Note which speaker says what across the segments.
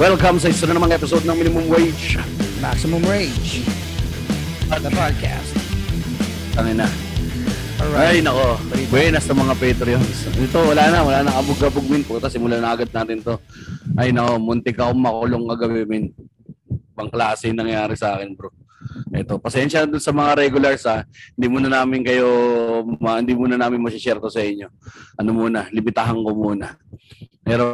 Speaker 1: Welcome sa isa na namang episode ng Minimum Wage.
Speaker 2: Maximum Rage. The podcast.
Speaker 1: Tangin na. Ay,
Speaker 2: Alright.
Speaker 1: nako. Buenas sa mga Patreons. Ito, wala na. Wala na kabog-kabog min. Puta, simulan na agad natin to. Ay, nako. Muntik akong makulong kagabi, min. Bang klase yung nangyari sa akin, bro. Ito, pasensya dun sa mga regulars, ha. Hindi muna namin kayo, ma, hindi muna namin masishare to sa inyo. Ano muna, libitahan ko muna. Pero,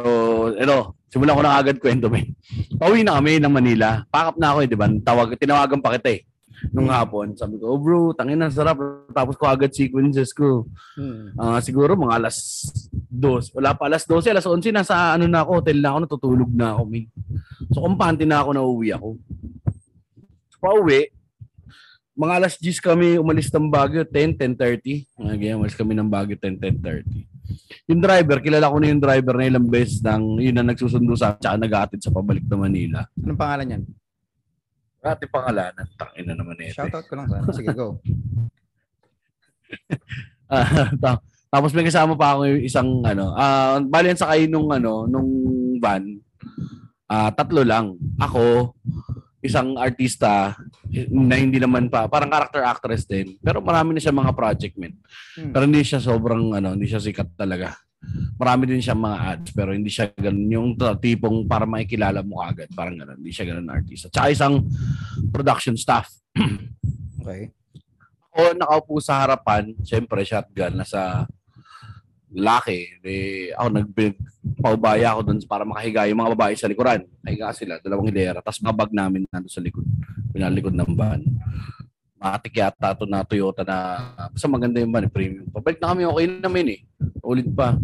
Speaker 1: ito, simulan ko na agad kwento, min. Pauwi na kami ng Manila. Pakap na ako, eh, di ba? Tawag, tinawagan pa kita, eh. Nung hapon, sabi ko, oh bro, tangin na, sarap. Tapos ko agad sequences ko.
Speaker 2: Hmm.
Speaker 1: Ah, siguro mga alas 2. Wala pa alas 12, alas 11 nasa ano na ako, hotel na ako, natutulog na ako, min. So kumpante na ako na uwi ako. So pauwi, mga alas 10 kami umalis ng Baguio, 10, 10.30. Mga ganyan, umalis kami ng Baguio, 10, 10.30. Yung driver, kilala ko na yung driver na ilang beses nang yun na nagsusundo sa akin, tsaka nag sa pabalik na Manila.
Speaker 2: Anong pangalan yan?
Speaker 1: Ate pangalanan, tangin na naman ito.
Speaker 2: Shoutout ko lang sana. Sige, go.
Speaker 1: Ah, ta- tapos may kasama pa ako yung isang ano, ah bali yan sa kayo nung ano, nung van. Ah, tatlo lang. Ako, isang artista eh, na hindi naman pa, parang character actress din. Pero marami na siya mga project men.
Speaker 2: Hmm.
Speaker 1: Pero hindi siya sobrang ano, hindi siya sikat talaga. Marami din siya mga ads pero hindi siya ganun yung tipong para makikilala mo agad, parang ganun. Hindi siya ganun artista. Tsaka isang production staff.
Speaker 2: Okay.
Speaker 1: Ako nakaupo sa harapan, syempre shotgun nasa laki. Eh, ako nagbig paubaya ako doon para makahiga yung mga babae sa likuran. Nahiga sila, dalawang hilera. Tapos mga bag namin nando sa likod, pinalikod ng van. Matik yata ito na Toyota na basta maganda yung van, eh, premium. Pabalik na kami, okay naman eh. Ulit pa.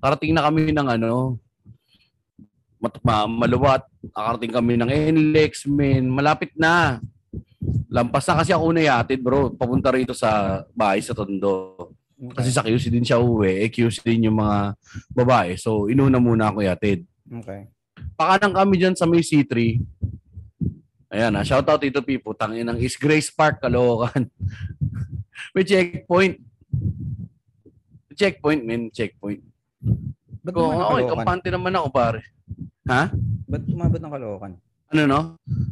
Speaker 1: Karating na kami ng ano, mat ma- maluwat. Nakarating kami ng NLEX, men. Malapit na. Lampas na kasi ako na yatid, bro. Papunta rito sa bahay sa Tondo. Kasi sa QC din siya uwi. Eh, QC din yung mga babae. So, inuna muna ako yatid.
Speaker 2: Okay.
Speaker 1: Pakanang kami dyan sa may C3. Ayan, ah, shout out ito people. Tangin ng East Grace Park, Caloocan. may checkpoint. Checkpoint, men. Checkpoint.
Speaker 2: Ba't
Speaker 1: okay,
Speaker 2: Caloocan?
Speaker 1: kampante naman ako, pare. Ha?
Speaker 2: Ba't umabot ng Caloocan?
Speaker 1: Ano no?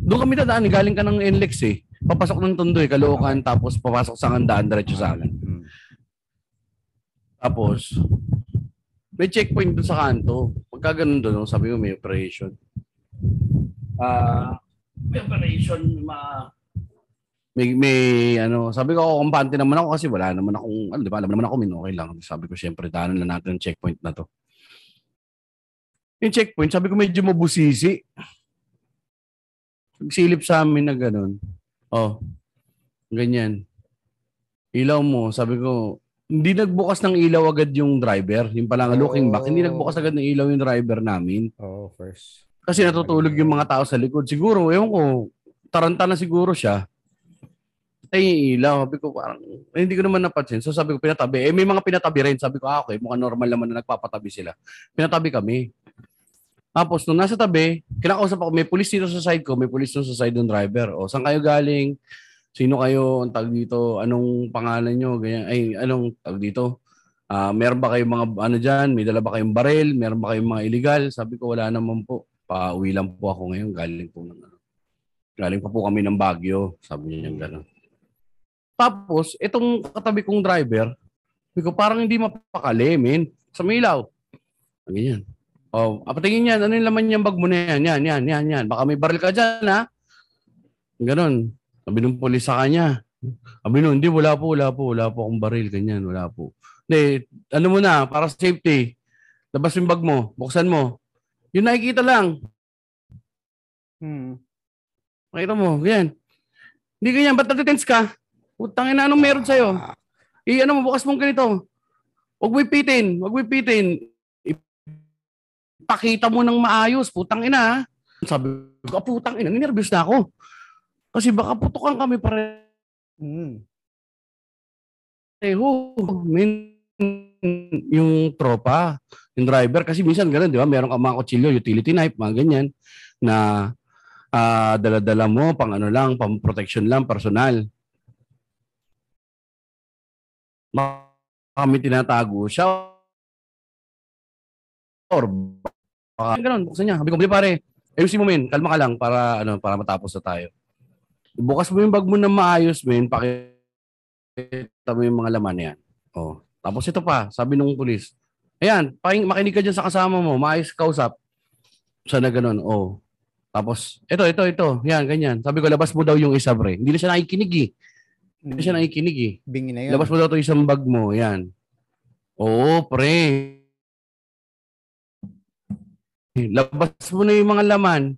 Speaker 1: Doon kami dadaan, eh. galing ka ng NLEX eh. Papasok ng Tondo eh, Caloocan, tapos papasok sa Handaan, diretso sa amin. Tapos, may checkpoint doon sa kanto. Pagka ganun doon, sabi ko may operation. Ah, may operation, ma... May, may, ano, sabi ko, ako, kampante naman ako kasi wala naman akong, ano, di ba, alam naman ako, min, okay lang. Sabi ko, syempre, daanan lang natin ang checkpoint na to. Yung checkpoint, sabi ko, medyo mabusisi. Silip sa amin na ganun. Oh, ganyan. Ilaw mo, sabi ko, hindi nagbukas ng ilaw agad yung driver. Yung pala nga looking back, hindi
Speaker 2: Oh.
Speaker 1: nagbukas agad ng ilaw yung driver namin.
Speaker 2: Oo, first.
Speaker 1: Kasi natutulog yung mga tao sa likod. Siguro, ewan ko, taranta na siguro siya. Ay, yung ilaw. Sabi ko, parang, eh, hindi ko naman napansin. So sabi ko, pinatabi. Eh, may mga pinatabi rin. Sabi ko, ah, okay, mukhang normal naman na nagpapatabi sila. Pinatabi kami. Tapos, nung nasa tabi, kinakausap ako, may pulis dito sa side ko, may pulis dito sa side ng driver. O, saan kayo galing? Sino kayo? Ang tag dito? Anong pangalan nyo? Ganyan. Ay, anong tag dito? Ah, meron ba kayong mga ano diyan? May dala ba kayong baril? Meron ba kayong mga illegal? Sabi ko wala naman po. Pauwi lang po ako ngayon. Galing po ng ano. Galing pa po kami ng Baguio. Sabi niya gano'n. Tapos, itong katabi kong driver, sabi ko parang hindi mapakali, men. Sa milaw. Ganyan. Oh, apatingin yan. Ano yung laman niyang bag mo na yan? Yan, yan, yan, yan. Baka may baril ka dyan, ha? Ganon. Sabi nung polis sa kanya. Sabi nung, hindi, wala po, wala po, wala po akong baril, ganyan, wala po. Hindi, ano mo na, para sa safety, labas yung bag mo, buksan mo. Yung nakikita lang,
Speaker 2: Hmm.
Speaker 1: makita mo, ganyan. Hindi ganyan, ba't natitense ka? Putang ina, anong meron sa'yo? I, ano mo, bukas mong ganito. Huwag mo ipitin, huwag mo ipitin. Ipakita mo ng maayos, putang ina. Sabi ko, "Ah, putang ina, nervous na ako. Kasi baka putukan kami pareho.
Speaker 2: Hmm.
Speaker 1: pareho. Min, yung tropa, yung driver, kasi minsan ganun, di ba? Meron ka mga kutsilyo, utility knife, mga ganyan, na ah dala-dala mo, pang ano lang, pang protection lang, personal. Kami tinatago siya, or baka ganun, buksan niya. Sabi ko, "Hindi, pare, ayusin mo men, kalma ka lang para ano para matapos na tayo. Bukas mo yung bag mo na maayos, men, pakita mo yung mga laman yan. Oh. Tapos ito pa, sabi nung pulis, ayan, paking, makinig ka dyan sa kasama mo, maayos kausap. Sana ganun, oh. Tapos, ito, ito, ito, yan, ganyan. Sabi ko, labas mo daw yung isa, pre. Hindi na siya nakikinig eh. Hindi na siya nakikinig eh.
Speaker 2: Bingi na yun.
Speaker 1: Labas mo daw to isang bag mo, yan. Oo, pre. Labas mo na yung mga laman.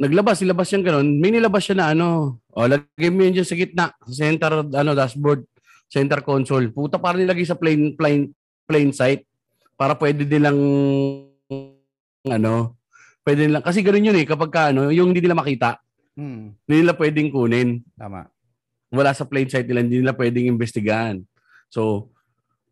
Speaker 1: Naglabas, ilabas yung ganun. May nilabas siya na ano. O, lagay mo yun dyan sa gitna. Sa center, ano, dashboard. Center console. Puta, para nilagay sa plain, plain, plain sight. Para pwede nilang, ano, pwede nilang, kasi ganun yun eh, kapag ka, ano, yung hindi nila makita,
Speaker 2: Hmm.
Speaker 1: hindi nila pwedeng kunin
Speaker 2: Tama.
Speaker 1: wala sa plain sight nila, hindi nila pwedeng investigahan. So,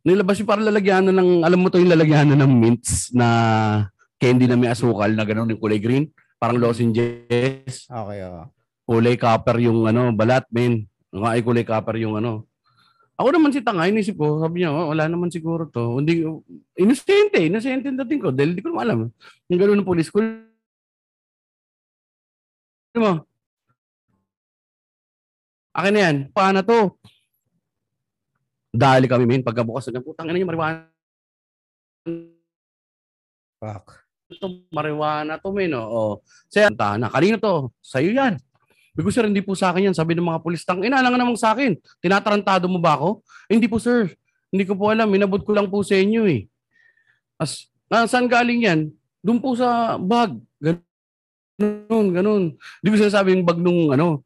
Speaker 1: nilabas yung parang lalagyanan ng, alam mo to yung lalagyanan ng mints na candy na may asukal na gano'n yung kulay green. Parang lozenges.
Speaker 2: Okay, oo.
Speaker 1: Kulay copper yung ano, balat, men. Nga ay kulay copper yung ano. Ako naman si Tanga, inisip ko, sabi niya, oh, wala naman siguro to. Hindi, inosente, inosente dating ko. Dahil di ko naman alam. Yung gano'n ng police ko. Ano mo? Akin na yan. Paano to? Dali kami, men. Pagkabukas putang ina yung marijuana.
Speaker 2: Fuck.
Speaker 1: To, marijuana to, men. Oo. Sir, na. Kanino to? Sa'yo yan. Sabi ko, sir, hindi po sa akin yan. Sabi ng mga pulis, tang ina lang namang sa akin. Tinatarantado mo ba ako? "Eh, hindi po, sir. Hindi ko po alam. Minabot ko lang po sa inyo eh. As, na, saan galing yan? Doon po sa bag. Ganun, ganun. Hindi ko sinasabi yung bag nung ano.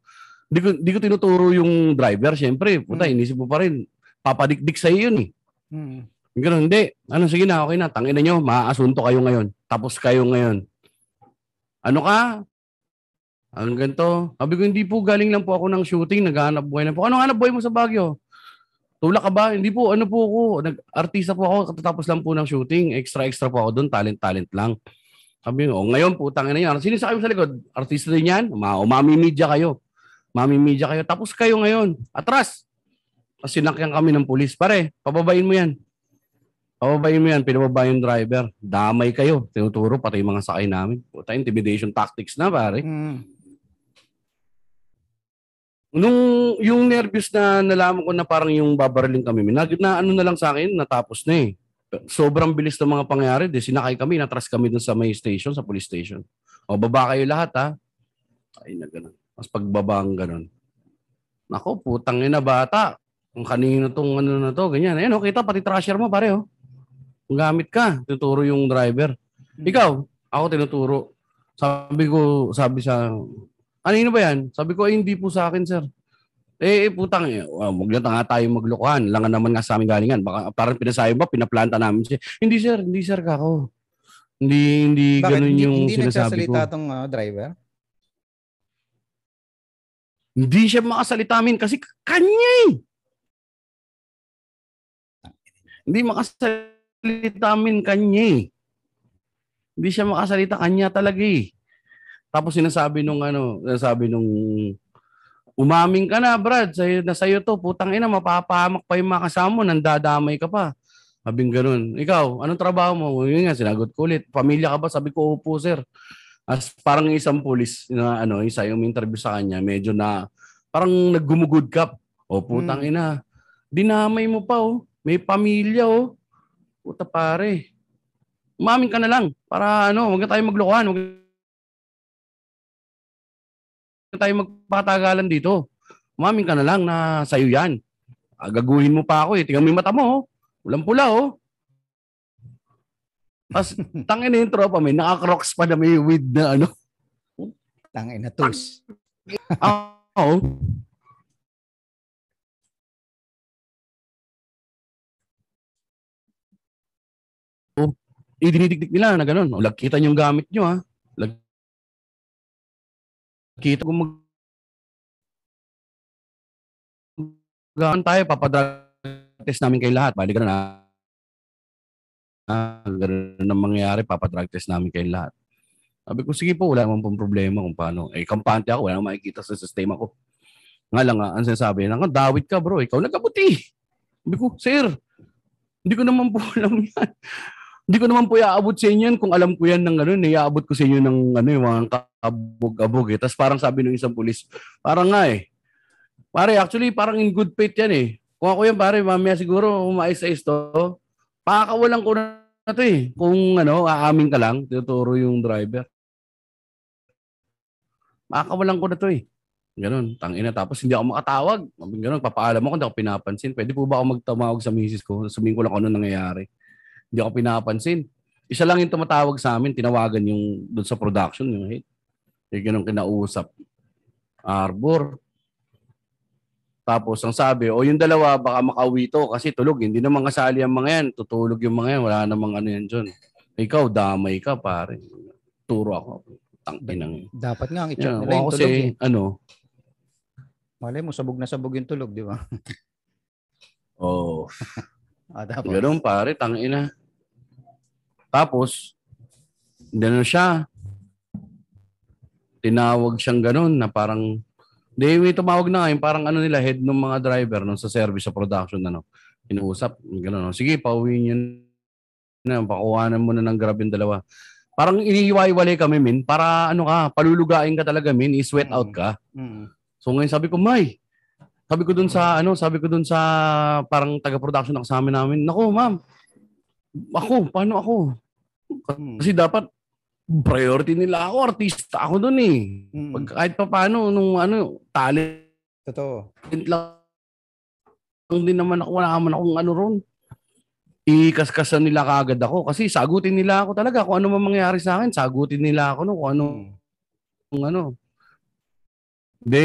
Speaker 1: Hindi ko, di ko tinuturo yung driver. Siyempre, puta,
Speaker 2: Hmm.
Speaker 1: inisip mo pa rin. Papadikdik sa'yo yun eh.
Speaker 2: Hmm.
Speaker 1: Ganun, hindi. Ano, sige na, okay na. Tangina nyo, maaasunto kayo ngayon. Tapos kayo ngayon. Ano ka? Ang ganito. Sabi ko, hindi po, galing lang po ako ng shooting. Naghahanap buhay na po. Ano hanap buhay mo sa Baguio? Tulak ka ba? Hindi po, ano po ako. Nag-artista po ako. Katatapos lang po ng shooting. Extra-extra po ako doon. Talent-talent lang. Sabi ko, oh, ngayon po, tangina nyo. Sino sa kayo sa likod? Artista din yan? Ma umami media kayo. Mami media kayo. Tapos kayo ngayon. Atras. Kasi sinakyan kami ng pulis. Pare, pababain mo yan. Pababayin mo yan, pinababa yung driver. Damay kayo. Tinuturo pati yung mga sakay namin. Puta, intimidation tactics na, pare.
Speaker 2: Hmm.
Speaker 1: Nung yung nervous na nalaman ko na parang yung babaraling kami, nag, na ano na lang sa akin, natapos na eh. Sobrang bilis ng mga pangyayari. De, sinakay kami, natras kami dun sa may station, sa police station. O, baba kayo lahat ha. Ay na ganun. Mas pagbaba ang ganun. Nako, putang ina bata. Kung kanino tong ano na to, ganyan. Ayan, oh, kita pati trasher mo pare, oh. Gamit ka, tinuturo yung driver. Ikaw, ako tinuturo. Sabi ko, sabi sa, kanino ba yan? Sabi ko, ay, hindi po sa akin, sir. Eh, eh putang, eh, uh, wag na nga tayo maglokohan. Langan naman nga sa amin galingan. Baka parang pinasayo ba, pinaplanta namin siya. Hindi, sir, hindi, sir, kako. Hindi, hindi
Speaker 2: Bakit?
Speaker 1: ganun
Speaker 2: Hindi,
Speaker 1: yung
Speaker 2: hindi
Speaker 1: sinasabi ko.
Speaker 2: nagsasalita tong ah, driver?
Speaker 1: Hindi siya makasalita amin kasi kanya eh. Hindi makasalita amin kanya eh. Hindi siya makasalita kanya talaga eh. Tapos sinasabi nung ano, sinasabi nung umaming ka na, Brad, sa'yo, na sa'yo to, putang ina, mapapahamak pa yung mga kasama mo, nandadamay ka pa. Sabing ganun. Ikaw, anong trabaho mo? Yun nga, sinagot ko ulit. Pamilya ka ba? Sabi ko, opo, sir. As parang isang pulis na ano, isa yung interview sa kanya, medyo na parang naggumugod kap. O putang ina. Dinamay mo pa oh. May pamilya oh. Puta pare. Umamin ka na lang para ano, wag na tayo maglokohan. Wag na tayo magpatagalan dito. Umamin ka na lang na sa'yo yan. Agaguhin mo pa ako eh. Tingnan mo yung mata mo oh. Ulang pula oh. Tapos, tangin na yung tropa may nakakrocs pa na may weed na ano.
Speaker 2: Tangin na tus.
Speaker 1: Ah, Oo. Idinidigdig nila na gano'n. O, lagkita yung gamit nyo, ha? Lagkita kung mag... Gaan tayo, papadrag test namin kay lahat. Bali ganun, ha? Ah, ganun ang mangyayari, papadrag test namin kay lahat. Sabi ko, sige po, wala naman pong problema kung paano. Eh, kampante ako, wala namang makikita sa sistema ko. Nga lang, ah, ang sinasabi, nang dawit ka bro, ikaw nagkabuti. Sabi ko, sir, hindi ko naman po alam yan. Hindi ko naman po iaabot sa inyo kung alam ko yan ng ano, iaabot ko sa inyo ng ano, yung mga kabog-abog eh. Tapos parang sabi ng isang pulis, parang nga eh. Pare, actually, parang in good faith yan eh. Kung ako yan, pare, mamaya siguro umais-ais to. Pakakawalan ko na to eh. Kung ano, aamin ka lang, tuturo yung driver. Makakawalan ko na to eh. Ganon, tangina. Tapos hindi ako makatawag. Ganon, papaalam ako, hindi ako pinapansin. Pwede po ba ako magtamawag sa misis ko? Sabihin ko lang kung ano nangyayari. Hindi ako pinapansin. Isa lang yung tumatawag sa amin, tinawagan yung doon sa production, yung hit. Yung ganun kinausap. Arbor. Tapos ang sabi, o yung dalawa baka makauwi to kasi tulog. Hindi naman kasali ang mga yan. Tutulog yung mga yan. Wala namang ano yan dyan. Ikaw, damay ka pare. Turo ako. Tangkinang.
Speaker 2: Dapat nga ang i-check
Speaker 1: Yeah,
Speaker 2: nila yung
Speaker 1: kasi,
Speaker 2: tulog. Eh.
Speaker 1: ano,
Speaker 2: Malay mo, sabog na sabog yung tulog, di ba?
Speaker 1: oh,
Speaker 2: Ah, dapat.
Speaker 1: Ganun pare, tangina. Tapos, gano'n siya. Tinawag siyang ganun na parang, hindi, may tumawag na yung parang ano nila, head ng mga driver nung sa service sa production, ano, inuusap, gano'n. Sige, pauwi niyo na, pakuhanan mo na ng grab yung dalawa. Parang iniiwa-iwalay kami, min, para ano ka, palulugain ka talaga, min, i-sweat out ka. So ngayon sabi ko, May, sabi ko dun sa, ano, sabi ko dun sa parang taga-production na kasama namin, Nako, ma'am, ako, paano ako?
Speaker 2: Mm.
Speaker 1: Kasi dapat, priority nila ako, artista ako dun eh.
Speaker 2: Mm.
Speaker 1: Pag, kahit pa paano, nung ano, talent
Speaker 2: Totoo.
Speaker 1: lang, lang din naman ako, wala naman akong ano ron. Ikaskasan nila kaagad ako kasi sagutin nila ako talaga kung ano man mangyari sa akin, sagutin nila ako no, kung ano,
Speaker 2: Mm.
Speaker 1: kung ano. De,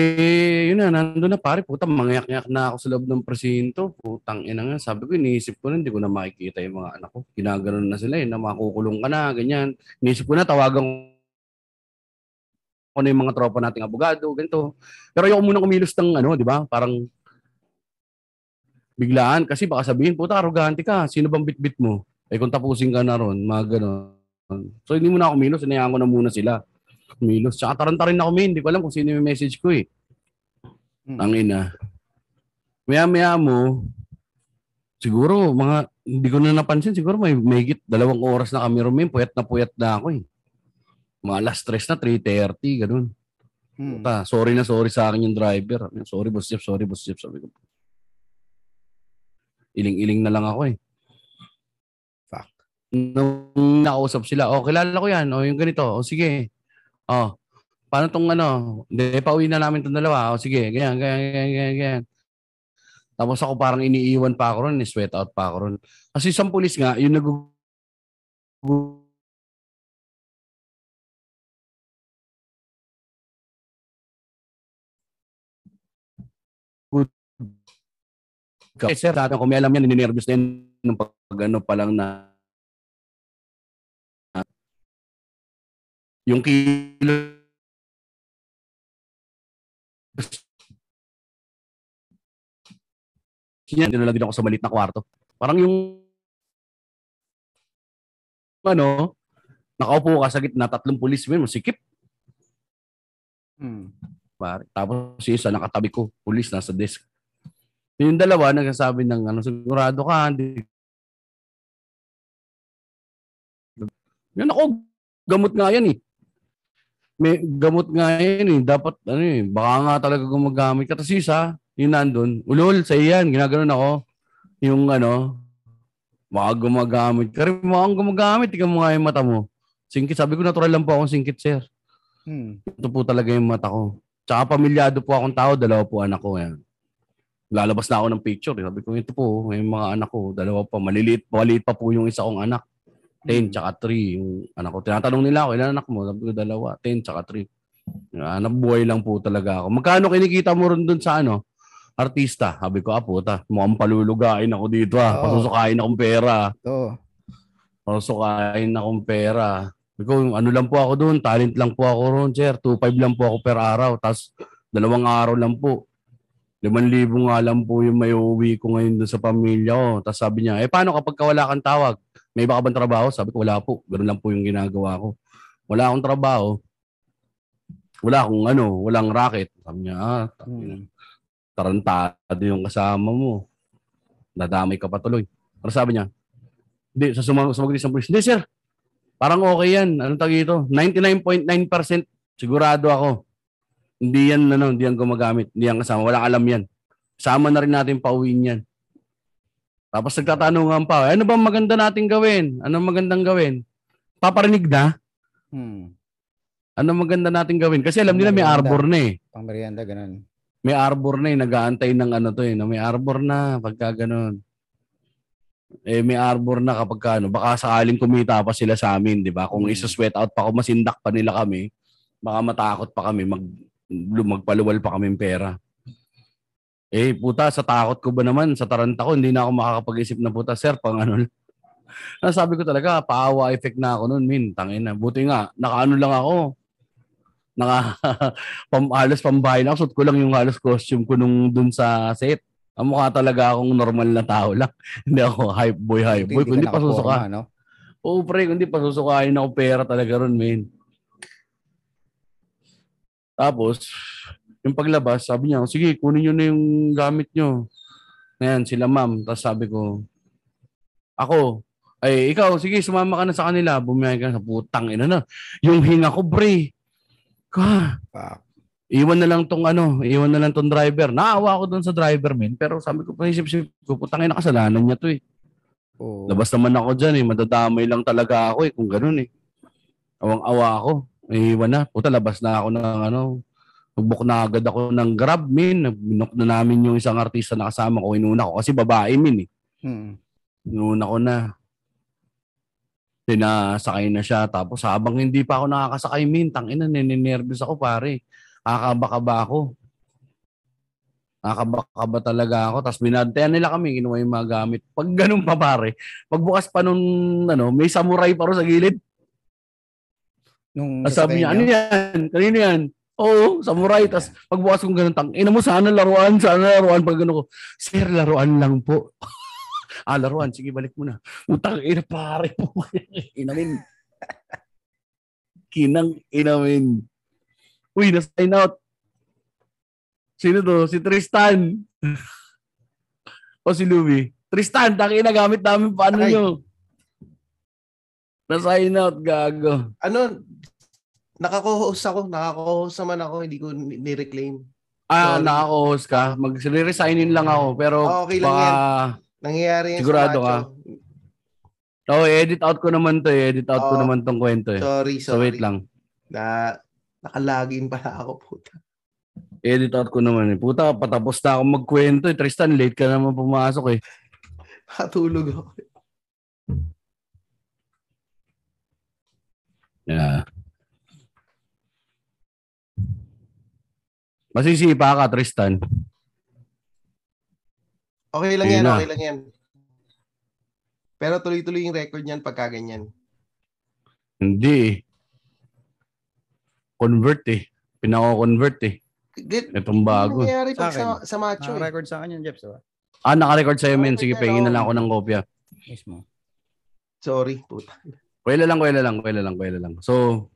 Speaker 1: yun na, nandun na pare, puta, mangyak-yak na ako sa loob ng presinto. Putang ina nga. Sabi ko, iniisip ko na, hindi ko na makikita yung mga anak ko. Ginaganon na sila, eh, na makukulong ka na, ganyan. Iniisip ko na, tawagan ko na yung mga tropa nating abogado, ganito. Pero ayoko muna kumilos ng ano, di ba? Parang biglaan. Kasi baka sabihin, puta, arrogante ka. Sino bang bitbit mo? Eh kung tapusin ka na ron, mga ganon. So hindi muna ako kumilos, inayaan ko na muna sila kumilos. Tsaka taranta rin ako, min. Hindi ko alam kung sino yung message ko eh.
Speaker 2: Mm.
Speaker 1: Ang ina. Maya-maya mo, siguro, mga, hindi ko na napansin, siguro may mahigit dalawang oras na kami rumin, puyat na puyat na ako eh. Mga alas stress na, 3.30, ganun.
Speaker 2: Mm.
Speaker 1: Puta, sorry na sorry sa akin yung driver. Sorry, boss Jeff, sorry, boss Jeff, sabi ko. Iling-iling na lang ako eh.
Speaker 2: Fuck.
Speaker 1: Nung nakausap sila, oh, kilala ko yan, oh, yung ganito, oh, sige. Oh, paano tong ano, hindi, pauwi na namin tong dalawa, oh, sige, ganyan, ganyan, ganyan, ganyan, ganyan. Tapos ako parang iniiwan pa ako ron, ni-sweat out pa ako ron. Kasi isang pulis nga, yung nag Eh, sir, dati kung may alam yan, nininervous na yun nung pag ano pa lang na yung kilo yan, dinalagin ako sa malit na kwarto. Parang yung ano, nakaupo ka sa gitna, tatlong pulis, may masikip.
Speaker 2: Mm.
Speaker 1: Pare. Tapos si isa nakatabi ko, pulis nasa desk. Yung dalawa nagsasabi ng ano, sigurado ka, hindi. Yan ako, gamot nga yan eh. May gamot nga yan eh. Dapat ano eh, baka nga talaga gumagamit ka. Tapos isa, yung nandun, ulol, sa iyan, ginaganon ako. Yung ano, baka gumagamit ka rin, mukhang gumagamit, ikaw mo nga yung mata mo. Singkit, sabi ko natural lang po akong singkit, sir.
Speaker 2: Mm.
Speaker 1: Ito po talaga yung mata ko. Tsaka pamilyado po akong tao, dalawa po anak ko. Yan. Lalabas na ako ng picture. eh. Sabi ko, ito po, may mga anak ko, dalawa pa. Maliliit, maliit pa po yung isa kong anak. 10
Speaker 2: Mm.
Speaker 1: tsaka 3 yung anak ko. Tinatanong nila ako, ilan anak mo? Sabi ko, dalawa. 10 tsaka 3. Anak buhay lang po talaga ako. Magkano kinikita mo rin dun sa ano? Artista. Sabi ko, ah puta, mukhang palulugain ako dito ah.
Speaker 2: Oo.
Speaker 1: Pasusukain akong pera.
Speaker 2: Oo.
Speaker 1: Pasusukain akong pera. Sabi ko, ano lang po ako doon, talent lang po ako ron, sir. 2.5 lang po ako per araw. Tapos, dalawang araw lang po. 5,000 nga lang po yung may uwi ko ngayon doon sa pamilya ko. Tapos sabi niya, eh paano kapag wala kang tawag? May iba ka bang trabaho? Sabi ko, wala po. Ganun lang po yung ginagawa ko. Wala akong trabaho. Wala akong ano, walang racket. Sabi niya, ah,
Speaker 2: Mm.
Speaker 1: tarantado yung kasama mo. Nadamay ka pa tuloy. Pero sabi niya, Hindi, sa sumag sumagot isang pulis. Hindi, sir. Parang okay yan. Anong tawag ito? 99.9% sigurado ako. Hindi yan, ano, hindi yan gumagamit. Hindi yan kasama. Walang alam yan. Sama na rin natin pauwiin yan. Tapos nagtatanungan pa, ano ba maganda nating gawin? Ano magandang gawin? Paparinig na?
Speaker 2: Hmm.
Speaker 1: Ano maganda nating gawin? Kasi alam nila may arbor na eh.
Speaker 2: Pang merienda, ganun.
Speaker 1: May arbor na eh. Nag-aantay ng ano to eh. Na may arbor na pagka ganun. Eh, may arbor na kapag ka, ano, baka sakaling kumita pa sila sa amin, di ba? Kung
Speaker 2: Mm.
Speaker 1: isa-sweat out pa, kung masindak pa nila kami, baka matakot pa kami, mag, magpaluwal pa kami pera. Eh, puta, sa takot ko ba naman, sa taranta ko, hindi na ako makakapag-isip na puta, sir, pang ano. Nasabi ko talaga, paawa effect na ako noon, min. Tangin na. Buti nga, nakaano lang ako. Naka, pam, halos pambahay na ako. Suot ko lang yung halos costume ko nung dun sa set. Ang mukha talaga akong normal na tao lang. hindi ako hype boy, hype boy.
Speaker 2: Hindi
Speaker 1: Kundi
Speaker 2: ka
Speaker 1: pa susuka.
Speaker 2: nakaporma, no?
Speaker 1: Oo, pre, kundi pa susukain ako pera talaga ron, men. Tapos, yung paglabas, sabi niya, sige, kunin nyo na yung gamit nyo. Ngayon, sila ma'am. Tapos sabi ko, ako, ay, ikaw, sige, sumama ka na sa kanila. Bumiyay ka na sa putang ina na. Yung hinga ko, pre. Ka, iwan na lang tong ano, iwan na lang tong driver. Naawa ako doon sa driver, men. Pero sabi ko, paisip-isip ko, putang ina, kasalanan niya to eh.
Speaker 2: Oo.
Speaker 1: Labas naman ako dyan eh. Madadamay lang talaga ako eh. Kung ganun eh. Awang-awa ako. Iiwan na. Puta, labas na ako ng ano. Nagbook na agad ako ng grab, min. Binok na namin yung isang artista na kasama ko. Inuna ko. Kasi babae, min eh.
Speaker 2: Hmm.
Speaker 1: Inuna ko na. Pinasakay na siya. Tapos habang hindi pa ako nakakasakay, min. Tangina, nininervous ako, pare. Kakaba-kaba ako. Nakakaba talaga ako. Tapos binantayan nila kami, kinuha yung mga gamit. Pag ganun pa pare, pagbukas pa nung ano, may samurai pa ro sa gilid.
Speaker 2: Nung
Speaker 1: Tapos sabi niya, ano yan? Kanino yan? Oo, samurai. Tapos pagbukas kong ganun, tang, ina mo, sana laruan, sana laruan. Pag ganun ko, sir, laruan lang po. ah, laruan. Sige, balik mo na. Utang, ina pare po. Inamin. Kinang inamin. Uy, na-sign out. Sino to? Si Tristan. o si Louie. Tristan, taki na gamit namin paano
Speaker 3: Ay.
Speaker 1: nyo? Na-sign out, gago.
Speaker 3: ano, nakako-host ako, nakako-host naman ako, hindi ko ni- ni-reclaim.
Speaker 1: Ah,
Speaker 3: Sorry.
Speaker 1: nakaka-host ka. Mag-resignin lang ako. Pero
Speaker 3: Ah, okay lang
Speaker 1: baka...
Speaker 3: yan. Nangyayari yan
Speaker 1: Sigurado ka?
Speaker 3: Macho.
Speaker 1: Oh, edit out ko naman to. eh. Edit out ko
Speaker 3: Oo.
Speaker 1: naman tong kwento eh.
Speaker 3: Sorry,
Speaker 1: So,
Speaker 3: sorry.
Speaker 1: wait lang.
Speaker 3: Na, nakalagin pala ako, puta.
Speaker 1: Edit out ko naman eh. Puta, patapos na ako magkwento eh. Tristan, late ka naman pumasok eh.
Speaker 3: Nakatulog ako.
Speaker 1: Yeah. Masisipa ka, Tristan.
Speaker 3: Okay lang
Speaker 1: Yun
Speaker 3: yan,
Speaker 1: na.
Speaker 3: okay lang yan. Pero tuloy-tuloy yung record niyan pagka ganyan.
Speaker 1: Hindi eh. Convert eh. Pinako-convert eh.
Speaker 3: Get,
Speaker 1: Itong bago.
Speaker 3: nangyayari pag
Speaker 2: Sa
Speaker 3: sa, sa macho eh.
Speaker 2: Naka-record sa akin yan, Jeff. Diba?
Speaker 1: Ah, naka-record sa'yo, men. Sige, pahingin na lang ako ng kopya.
Speaker 2: Mismo.
Speaker 3: Sorry, puta.
Speaker 1: Kuwela lang, kuwela lang, kuwela lang, kuwela lang. So,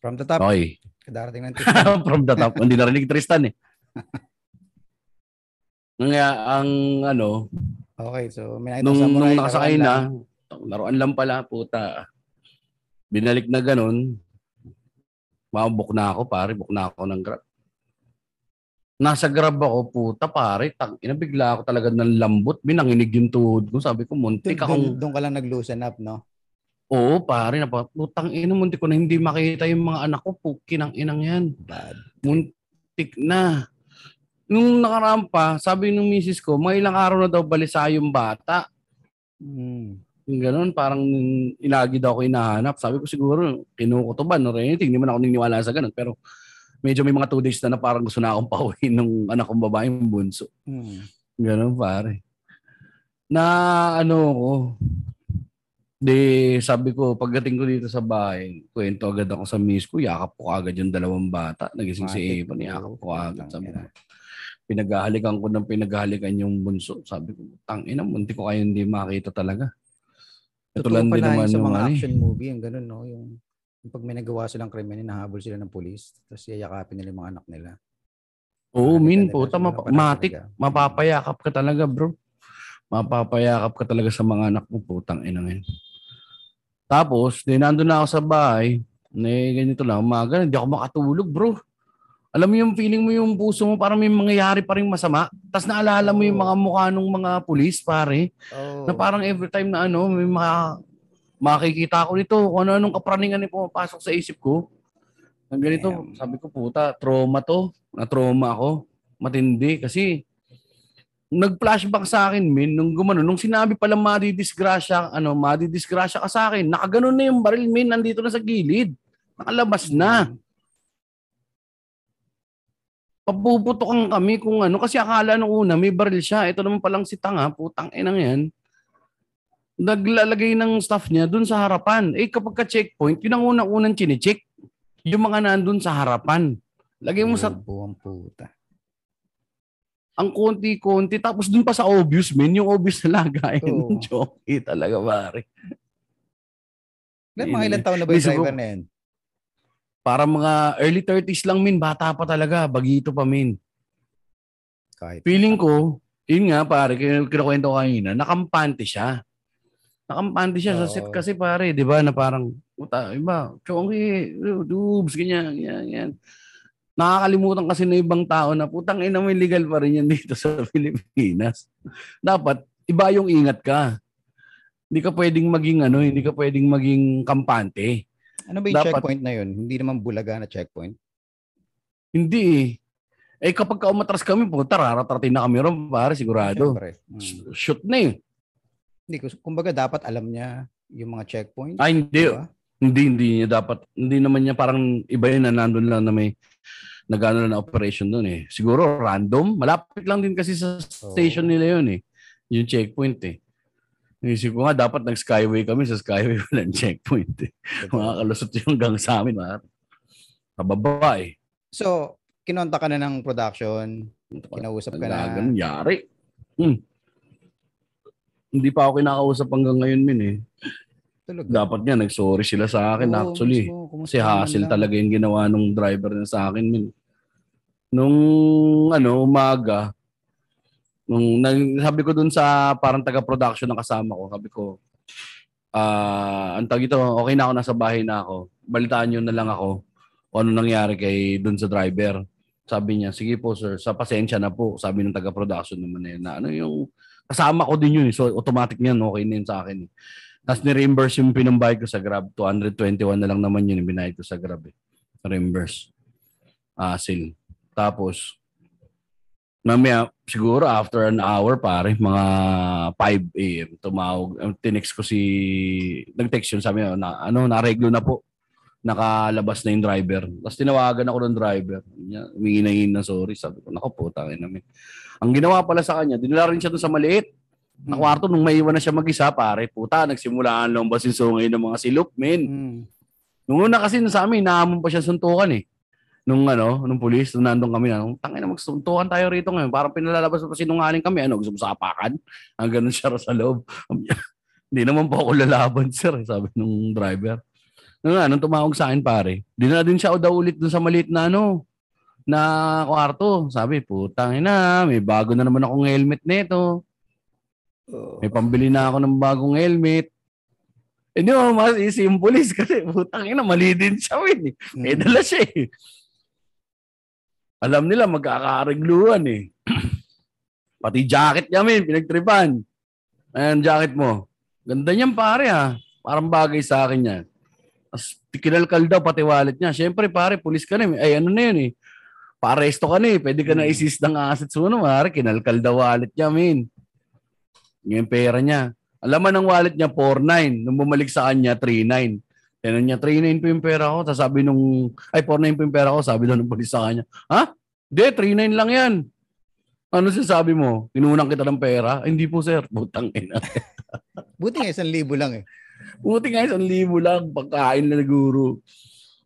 Speaker 2: From the top,
Speaker 1: okay.
Speaker 2: Darating ng tip.
Speaker 1: From the top. Hindi narinig Tristan eh. Nga, ang ano,
Speaker 2: Okay, so may nakita
Speaker 1: nung,
Speaker 2: sa
Speaker 1: nung nakasakay na,
Speaker 2: lang.
Speaker 1: laruan lang pala, puta. Binalik na ganun. Mabuk na ako, pare. Book na ako ng grab. Nasa grab ako, puta, pare. Tang, inabigla ako talaga ng lambot. Binanginig yung tuhod ko. Sabi ko, muntik akong...
Speaker 2: doon ka lang nag-loosen up, no?
Speaker 1: Oo, pare. Napa, putang ina, muntik ko na hindi makita yung mga anak ko. Pukin ang inang yan.
Speaker 2: Bad.
Speaker 1: Muntik na. Nung nakaraan pa, sabi ng misis ko, mga ilang araw na daw balisa yung bata.
Speaker 2: Mm.
Speaker 1: Yung ganun, parang inagi daw ako hinahanap. Sabi ko siguro, kinukutuban or anything. Hindi man ako niniwala sa ganun. Pero medyo may mga two days na na parang gusto na akong pauwiin ng anak kong babaeng bunso.
Speaker 2: Mm.
Speaker 1: Ganun, pare. Na ano ko, di sabi ko, pagdating ko dito sa bahay, kwento agad ako sa miss ko, yakap ko agad yung dalawang bata. Nagising si
Speaker 2: Matik.
Speaker 1: Evan, yakap ko agad. Sabi ko,
Speaker 2: ina.
Speaker 1: pinaghahalikan ko ng pinaghahalikan yung bunso. Sabi ko, tang ina, munti ko kayo hindi makita talaga. Ito
Speaker 2: Totoo
Speaker 1: lang din naman
Speaker 2: yung sa
Speaker 1: yung
Speaker 2: mga
Speaker 1: ano eh.
Speaker 2: action movie, yung ganun, no? Yung, yung pag may nagawa silang krimen, nahabol sila ng polis, tapos yayakapin nila yung mga anak nila.
Speaker 1: Oo,
Speaker 2: Nakita
Speaker 1: min map-
Speaker 2: pala
Speaker 1: matik,
Speaker 2: talaga.
Speaker 1: mapapayakap ka talaga, bro. Mapapayakap ka talaga sa mga anak mo, putang ina ngayon. Tapos, di nandun na ako sa bahay, na ganito lang, umaga, hindi ako makatulog, bro. Alam mo yung feeling mo yung puso mo parang may mangyayari pa rin masama. Tapos naalala mo yung mga mukha ng mga pulis, pare.
Speaker 2: Oh.
Speaker 1: Na parang every time na ano, may mga makikita ko nito, kung ano-anong kapraningan yung pumapasok sa isip ko. Ang ganito,
Speaker 2: Damn.
Speaker 1: sabi ko, puta, trauma to. Na-trauma ako. Matindi. Kasi, nag-flashback sa akin, min, nung gumano, nung sinabi pala madidisgrasya, ano, madidisgrasya ka sa akin, nakaganon na yung baril, min, nandito na sa gilid. Nakalabas na. Papuputokan kami kung ano, kasi akala nung una, may baril siya. Ito naman palang si Tanga, putang inang yan. Naglalagay ng staff niya dun sa harapan. Eh kapag ka-checkpoint, yun ang unang-unang chinecheck. Yung mga nandun sa harapan. Lagay mo sa
Speaker 2: Buwang puta.
Speaker 1: Ang konti-konti. Tapos dun pa sa obvious, men. Yung obvious na lagayan
Speaker 2: Oo.
Speaker 1: ng jockey talaga, pare.
Speaker 2: Ilan, mga
Speaker 1: eh.
Speaker 2: ilan taon na ba yung driver na yan?
Speaker 1: Para mga early 30s lang, min. Bata pa talaga. Bagito pa, min.
Speaker 2: Kahit.
Speaker 1: Feeling ko, yun nga, pare, kin- kinukwento kanina, nakampante siya. Nakampante siya sa
Speaker 2: Oo.
Speaker 1: set kasi, pare, di ba, na parang, puta, iba, chongi, dubs, ganyan, ganyan, ganyan. Nakakalimutan kasi ng ibang tao na putang ina may legal pa rin yan dito sa Pilipinas. Dapat, iba yung ingat ka. Hindi ka pwedeng maging ano, hindi ka pwedeng maging kampante.
Speaker 2: Ano ba yung
Speaker 1: Dapat-
Speaker 2: checkpoint na yun? Hindi naman bulaga na checkpoint.
Speaker 1: Hindi eh. Eh kapag ka umatras kami, puta, raratratin na kami ron, pare, sigurado.
Speaker 2: Siyempre. Mm.
Speaker 1: Sh- Shoot na eh.
Speaker 2: Hindi, kus- kumbaga dapat alam niya yung mga checkpoint.
Speaker 1: Ay, hindi.
Speaker 2: di ba?
Speaker 1: Hindi, hindi niya dapat. Hindi naman niya parang iba yun na nandun lang na may nagano na operation doon eh. Siguro random. Malapit lang din kasi sa station nila yun eh. Yung checkpoint eh. Isip ko nga, dapat nag-skyway kami. Sa skyway walang checkpoint eh. Makakalusot yung gang sa amin. Ha? Pababa eh.
Speaker 2: So, kinonta ka na ng production, kinausap ka na.
Speaker 1: Ganun, yari. Hmm. Hindi pa ako kinakausap hanggang ngayon, min eh.
Speaker 2: Tulog.
Speaker 1: Dapat nga, nag-sorry sila sa akin
Speaker 2: Oo,
Speaker 1: actually.
Speaker 2: mismo, kumusta
Speaker 1: Kasi hassle
Speaker 2: lang?
Speaker 1: talaga yung ginawa nung driver na sa akin. Min. Nung ano, umaga, nung nang, sabi ko dun sa parang taga-production na kasama ko, sabi ko, ah, ang tawag ito, okay na ako, nasa bahay na ako. Balitaan nyo na lang ako kung ano nangyari kay dun sa driver. Sabi niya, sige po sir, sa pasensya na po. Sabi ng taga-production naman na yun, na ano yung, kasama ko din yun. eh. So automatic niyan, okay na yun sa akin. eh. Tapos ni-reimburse yung pinambayad ko sa Grab. 221 na lang naman yun yung binayad ko sa Grab. Eh. Reimburse. Asil. Tapos, mamaya, siguro after an hour, pare, mga 5 a.m. tumawag. uh, Tinext ko si, nag-text yun, sabi niya, na, ano, nareglo na po. Nakalabas na yung driver. Tapos tinawagan ako ng driver. Humingi na sorry. Sabi ko, naku po, tangin namin. Ang ginawa pala sa kanya, dinala rin siya doon sa maliit na kwarto nung maiwan na siya mag-isa, pare. Puta, nagsimula ang lumabas yung sungay ng mga silop, men.
Speaker 2: Mm.
Speaker 1: Nung una kasi sa amin, naamon pa siya suntukan eh. Nung ano, nung pulis, nung nandun kami na, tangin na magsuntukan tayo rito ngayon. Parang pinalalabas pa sinungaling kami. Ano, gusto mo sa apakan? Ang ganun siya sa loob. Hindi naman po ako lalaban, sir. Sabi nung driver. Nung nung tumawag sa akin, pare, di na din siya o daw ulit dun sa maliit na ano, na kwarto. Sabi, putang ina, may bago na naman akong helmet nito.
Speaker 2: Oh.
Speaker 1: May pambili na ako ng bagong helmet. Eh di mo masisi yung pulis kasi putang ina, mali din siya, win. Eh. May
Speaker 2: Mm.
Speaker 1: dala siya eh. Alam nila magkakaregluan eh. Pati jacket niya, min, pinagtripan. Ayan, jacket mo. Ganda niyan pare ha. Parang bagay sa akin yan. Tapos kinalkal daw pati wallet niya. Siyempre pare, pulis ka na. eh. Ay ano na yun eh. Paresto ka na eh. Pwede ka na
Speaker 2: Hmm.
Speaker 1: i-seize ng assets mo na. Pare, kinalkal daw wallet niya, min. Yung pera niya. Alam ng wallet niya, 4.9. Nung bumalik sa kanya, 3.9. Yan niya, 3.9 po yung pera ko. Tapos sabi nung, ay 4.9 po yung pera ko. Sabi daw ng polis sa kanya, ha? Hindi, 3.9 lang yan. Ano sabi mo? Tinunang kita ng pera? Ay, hindi po sir. Butang ina.
Speaker 2: Buti nga isang libo lang eh.
Speaker 1: Buti nga isang libo lang. Pagkain na guro.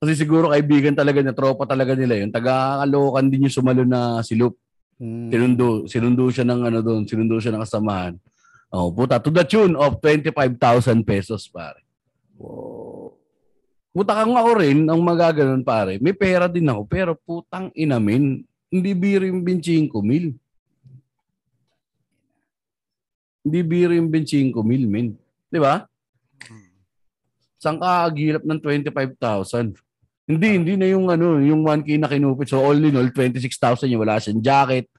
Speaker 1: Kasi siguro kaibigan talaga niya, tropa talaga nila yun. Taga-kalokan din yung sumalo na silop.
Speaker 2: Mm.
Speaker 1: Sinundo, sinundo siya ng ano doon, sinundo siya ng kasamahan. Oh, puta, to the tune of 25,000 pesos, pare.
Speaker 2: Wow.
Speaker 1: Puta kang ako rin, ang magaganon, pare. May pera din ako, pero putang inamin, hindi biro yung 25 mil. Hindi biro yung 25 mil, men. Di ba? Saan ka agilap ng 25,000? Hindi, hindi na yung ano, yung 1K na kinupit. So all in all, 26,000 yung wala siyang jacket.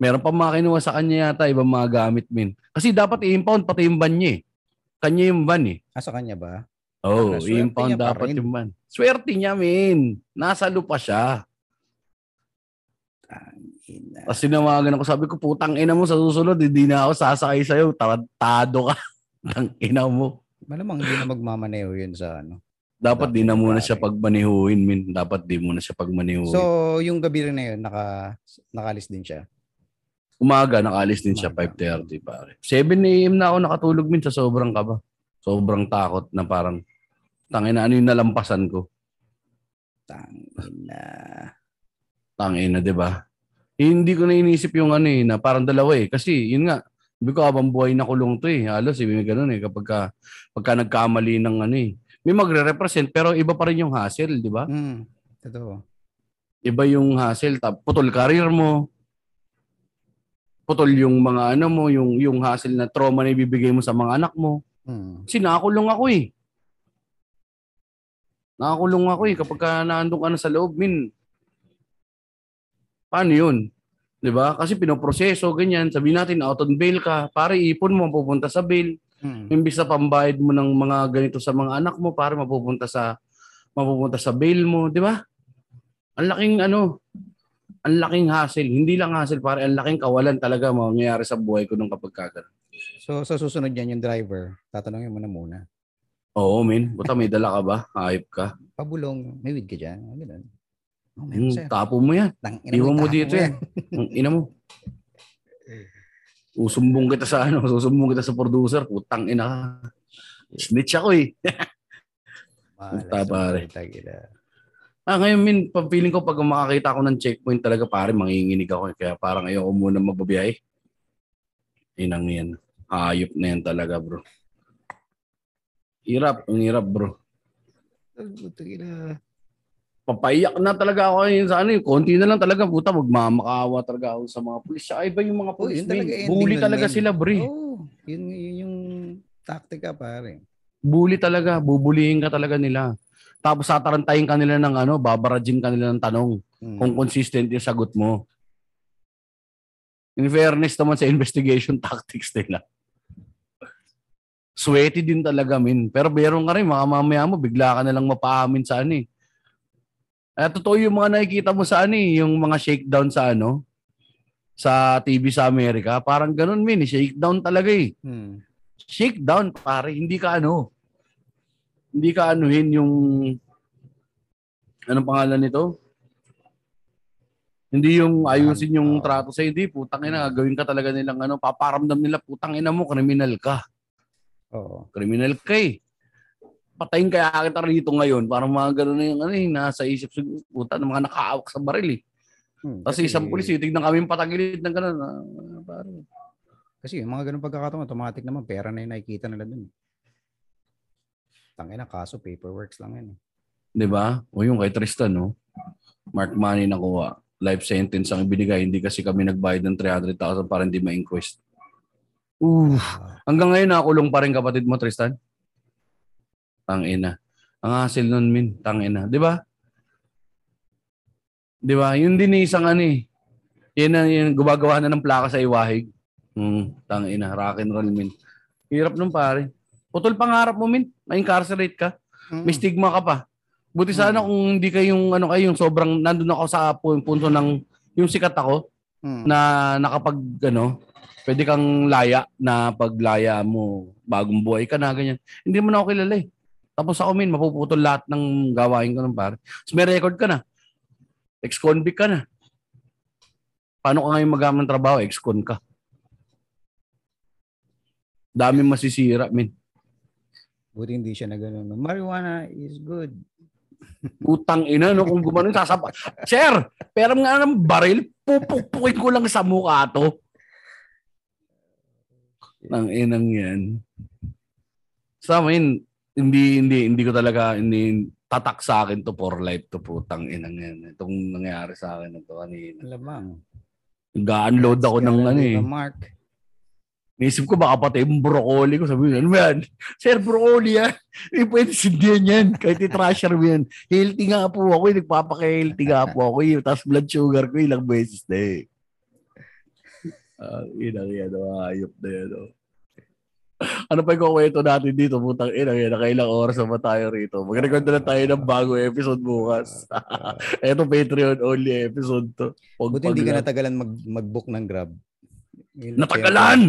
Speaker 1: Meron pa mga kinuha sa kanya yata, ibang mga gamit, min. Kasi dapat i-impound pati yung van niya eh. Kanya yung van eh.
Speaker 2: Ah, sa kanya ba?
Speaker 1: Oo, oh,
Speaker 2: Swerte
Speaker 1: i-impound dapat yung van. Swerte niya, min. Nasa lupa siya.
Speaker 2: Ina.
Speaker 1: Tapos sinawagan ako, sabi ko, putang ina mo sa susunod, hindi na ako sasakay sa'yo. Tarantado ka. Ang ina mo.
Speaker 2: Malamang hindi na magmamaneho yun sa ano.
Speaker 1: Dapat di na
Speaker 2: Dapat
Speaker 1: muna siya pagmanihuin, min. Dapat di muna siya pagmanihuin.
Speaker 2: So, yung gabi rin na yun, naka, nakalis din siya.
Speaker 1: Umaga, nakalis din siya,
Speaker 2: Umaga.
Speaker 1: 5.30 pare. 7 a.m. na ako nakatulog min sa sobrang kaba. Sobrang takot na parang, tangin na ano yung nalampasan ko.
Speaker 2: Tangina.
Speaker 1: Tangin na, di ba? Eh, hindi ko na inisip yung ano eh, na parang dalawa eh. Kasi, yun nga, sabi ko, habang buhay na kulong to eh. Halos, eh, may ganun eh. Kapag ka, pagka nagkamali ng ano eh. May magre-represent, pero iba pa rin yung hassle, di ba?
Speaker 2: Hmm. Totoo.
Speaker 1: Iba yung hassle. Tap, putol career mo. Putol yung mga ano mo, yung, yung hassle na trauma na ibibigay mo sa mga anak mo.
Speaker 2: Hmm.
Speaker 1: Kasi nakakulong ako eh. Nakakulong ako eh. Kapag ka naandun ka na sa loob, min. Paano yun? 'Di ba? Kasi pinoproseso, ganyan. Sabi natin, out on bail ka. Para ipon mo, pupunta sa bail.
Speaker 2: Hmm.
Speaker 1: Imbis na pambayad mo ng mga ganito sa mga anak mo, para mapupunta sa mapupunta sa bail mo. 'Di ba? Ang laking ano, ang laking hassle. Hindi lang hassle, pare. Ang laking kawalan talaga mangyayari sa buhay ko nung kapag kagano.
Speaker 2: So, sa susunod yan, yung driver, tatanungin mo na muna.
Speaker 1: Oo, min. Buta may dala ka ba? Hayop ka.
Speaker 2: Pabulong, may weed ka dyan. Ganun. Oh,
Speaker 1: Hmm,
Speaker 2: meron sir.
Speaker 1: tapo mo yan.
Speaker 2: Tang,
Speaker 1: Iwan mo dito yan. Ang ina mo. Usumbong kita sa ano, susumbong kita sa producer. Putang ina ka. Snitch ako eh. Puta, pare. Ah, ngayon min, feeling ko pag makakita ako ng checkpoint talaga pare, manginginig ako. eh. Kaya parang ayoko muna magbabiyahe. Inang yan. Hayop na yan talaga bro. Hirap, ang hirap bro. Papaiyak na talaga ako yun sa ano, eh. konti na lang talaga, puta, magmamakaawa talaga ako sa mga pulis. Saka iba yung mga
Speaker 2: Oh,
Speaker 1: pulis,
Speaker 2: talaga ending
Speaker 1: Bully talaga
Speaker 2: men.
Speaker 1: sila, bre.
Speaker 2: Oh, yun, yun yung taktika pare.
Speaker 1: bully talaga, bubulihin ka talaga nila. Tapos satarantayin ka nila ng ano, babarajin ka nila ng tanong
Speaker 2: Hmm.
Speaker 1: kung consistent yung sagot mo. In fairness naman sa investigation tactics nila. Sweaty din talaga, min. Pero meron ka rin, mga mamaya mo, bigla ka nalang mapaamin sa ano eh. Kaya totoo yung mga nakikita mo sa ano eh, yung mga shakedown sa ano, sa TV sa Amerika. Parang ganun, min. Shakedown talaga eh
Speaker 2: Hmm.
Speaker 1: shakedown pare, hindi ka ano. Hindi ka anuhin yung anong pangalan nito? Hindi yung ayusin yung
Speaker 2: Oo.
Speaker 1: trato sa hindi, putang ina, gagawin ka talaga nilang ano, paparamdam nila, putang ina mo, kriminal ka.
Speaker 2: Oo.
Speaker 1: Kriminal ka eh. Patayin kaya kita rito ngayon, parang mga ganun na yung ano eh, nasa isip siguro, puta, ng mga nakaawak sa baril eh.
Speaker 2: Hmm,
Speaker 1: Kasi isang pulis, eh, tignan kami patagilid ng ganun. Ah, pare.
Speaker 2: Kasi yung mga ganun pagkakataon, automatic naman, pera na yung nakikita nila dun. Tangina, kaso paperworks lang yan. eh.
Speaker 1: 'Di ba? O yung kay Tristan, no? Mark money nakuha. Life sentence ang ibinigay. Hindi kasi kami nagbayad ng 300,000 para hindi ma-inquest. Uh, hanggang ngayon nakulong pa rin kapatid mo, Tristan. Tangina. Ang hassle nun, min. Tangina. 'Di ba? 'Di ba? Yun din isang ano eh. Yan na yung gumagawa na ng plaka sa iwahig. Hmm, tangina. Rock and roll, min. Hirap nun, pare. Putol pangarap mo, min. Na-incarcerate ka.
Speaker 2: mm,
Speaker 1: May stigma ka pa. Buti sana
Speaker 2: Mm.
Speaker 1: kung hindi kayong ano kayo yung sobrang nandun ako sa pu- punto ng yung sikat ako
Speaker 2: mm,
Speaker 1: na nakapag ano pwede kang laya na paglaya mo bagong buhay ka na ganyan. Hindi mo na ako kilala eh. Tapos ako min mapuputol lahat ng gawain ko ng pare. Tapos may record ka na. Ex-convict ka na. Paano ka ngayon magamit ng trabaho? Ex-con ka. Dami masisira, min.
Speaker 2: Buti hindi siya na ganun. Marijuana is good.
Speaker 1: Utang ina, no? Kung gumano, sasapa. Sir, pero nga ng baril, pupukpukin ko lang sa mukha to. Nang inang yan. Sa amin, hindi, hindi, hindi ko talaga, hindi, tatak sa akin to for life to putang inang yan. Itong nangyari sa akin ito kanina.
Speaker 2: Alamang.
Speaker 1: Ga-unload ako ng ano eh.
Speaker 2: Mark.
Speaker 1: Naisip ko baka pati yung broccoli ko. Sabi ko, ano yan? Sir, broccoli yan. Hindi pwede sindihan yan. Kahit i-trasher mo yan. Healthy nga po ako. eh. Nagpapaka-healthy nga po ako. eh. Tapos blood sugar ko ilang beses na eh. Ah, inang yan. oh, Ayop na yan. oh. Ano pa yung kukwento natin dito? Putang ina yan. Nakailang oras na tayo rito? Magkakaroon na tayo ng bago episode bukas. Ito Patreon only episode to. Huwag
Speaker 2: Buti hindi ka
Speaker 1: pag-
Speaker 2: natagalan mag, mag-book ng Grab.
Speaker 1: Natagalan!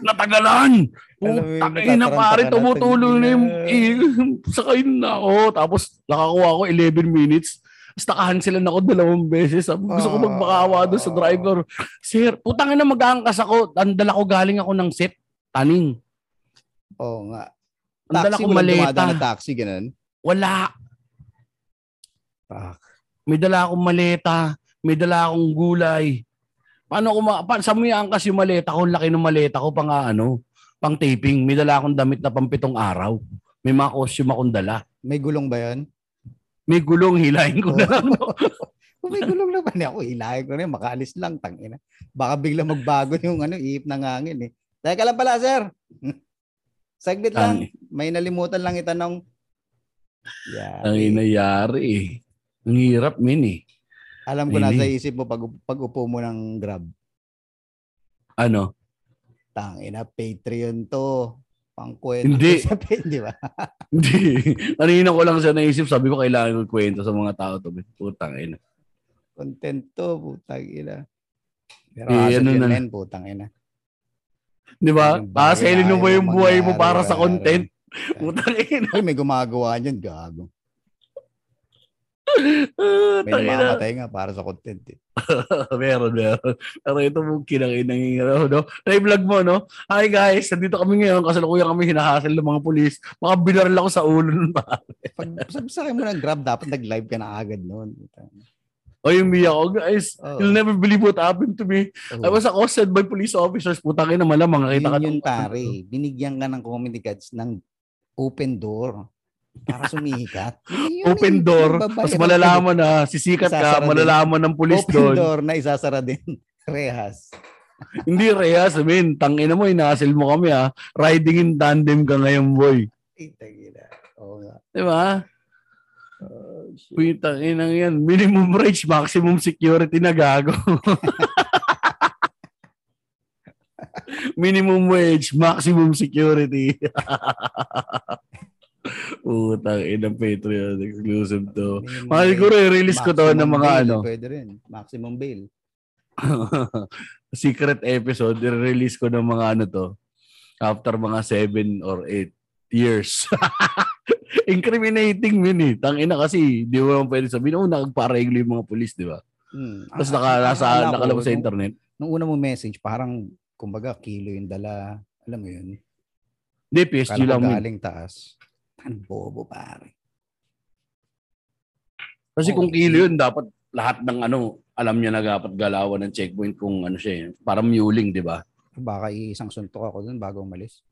Speaker 1: Natagalan! Ina
Speaker 2: natataranta
Speaker 1: pare,
Speaker 2: ka na,
Speaker 1: na yung sakay na ako. Tapos nakakuha ako 11 minutes. Tapos nakahansilan ako dalawang beses. Sabi, Gusto ko
Speaker 2: Ah.
Speaker 1: magmakawa doon sa driver. Sir, putang ina mag-aangkas ako. Ang dala ko galing ako ng set. Taning.
Speaker 2: Oo nga.
Speaker 1: Ang dala
Speaker 2: Taxi,
Speaker 1: ko maleta.
Speaker 2: na taxi, ganun.
Speaker 1: Wala.
Speaker 2: Fuck.
Speaker 1: May dala akong maleta. May dala akong gulay. Paano ko ma... Pa, sa mo iangkas yung maleta ko? Laki ng maleta ko pang ah, ano, pang taping. May dala akong damit na pang pitong araw. May mga costume akong dala.
Speaker 2: May gulong ba yan?
Speaker 1: May gulong, hilahin ko na lang. no?
Speaker 2: Kung may gulong naman ako, ilahin ko na yun, makaalis lang, tangina. Baka bigla magbago yung ano, iip ng hangin eh. Teka lang pala, sir. Saglit lang. May nalimutan lang itanong. Yeah.
Speaker 1: Ang inayari eh. Ang hirap, min eh.
Speaker 2: Alam ko
Speaker 1: Ini.
Speaker 2: nasa isip mo pag, pag upo mo ng Grab.
Speaker 1: Ano?
Speaker 2: Tangina, Patreon to. Pangkwento
Speaker 1: Hindi.
Speaker 2: sa di ba?
Speaker 1: Hindi. Kanina ko lang siya naisip. Sabi ko, kailangan ko kwento sa mga tao to. Putang ina.
Speaker 2: Content to, putang ina. Pero
Speaker 1: Eh, ano na-
Speaker 2: men, putang ina.
Speaker 1: Di ba? Paselin mo ba yung buhay mo para sa content?
Speaker 2: rin.
Speaker 1: Putang ina.
Speaker 2: Ay, may gumagawa niyan, gago.
Speaker 1: Ah,
Speaker 2: May namamatay nga para sa content eh.
Speaker 1: meron, meron. Pero ito mo kinangin ng no? Na-vlog mo, no? Hi guys, nandito kami ngayon kasi kasalukuyan kami hinahasel ng mga pulis. Mga binaril ako sa ulo nun pa.
Speaker 2: Pag sabi mo ng Grab, dapat nag-live ka na agad noon.
Speaker 1: O yung Mia ko, guys,
Speaker 2: Oo.
Speaker 1: you'll never believe what happened to me. I was accosted by police officers. Putang ina malamang. Nakita ka
Speaker 2: Yun
Speaker 1: tong-
Speaker 2: pare. Binigyan ka ng comedy cards ng open door para sumikat. Yun
Speaker 1: Open
Speaker 2: yun,
Speaker 1: door. Tapos malalaman na, sisikat
Speaker 2: Isasara
Speaker 1: ka,
Speaker 2: din.
Speaker 1: malalaman ng pulis
Speaker 2: Open
Speaker 1: doon.
Speaker 2: door na isasara din. Rehas.
Speaker 1: Hindi, Rhea, sabihin, tangina mo, inahasil mo kami ha. Riding in tandem ka ngayon, boy.
Speaker 2: Ay, tagina. Oo nga.
Speaker 1: Di ba?
Speaker 2: Oh,
Speaker 1: inang yan. Minimum range, maximum security na gago. Minimum wage, maximum security. Putang inang Patreon exclusive to. Siguro
Speaker 2: bail.
Speaker 1: i-release ko to ng mga
Speaker 2: bail,
Speaker 1: ano,
Speaker 2: Pwede rin. Maximum bail.
Speaker 1: secret episode, i-release ko ng mga ano to after mga 7 or 8 years. Incriminating min eh. Tangina kasi, di mo naman pwede sabihin, oh, nagpareglo yung mga polis, di ba?
Speaker 2: Hmm.
Speaker 1: Tapos
Speaker 2: Ang-
Speaker 1: naka,
Speaker 2: ang-
Speaker 1: nasa,
Speaker 2: ko,
Speaker 1: nakalabas sa
Speaker 2: nung-
Speaker 1: internet.
Speaker 2: Nung una mo message, parang, kumbaga, kilo yung dala. Alam mo yun?
Speaker 1: Hindi, PSG
Speaker 2: Kala
Speaker 1: lang.
Speaker 2: ko galing taas. Ang bobo, pare.
Speaker 1: Kasi
Speaker 2: Oo,
Speaker 1: kung kilo yun, dapat lahat ng ano, alam niya na dapat galawan ng checkpoint kung ano siya eh. Parang muling, di ba?
Speaker 2: Baka isang suntok ako dun bago umalis.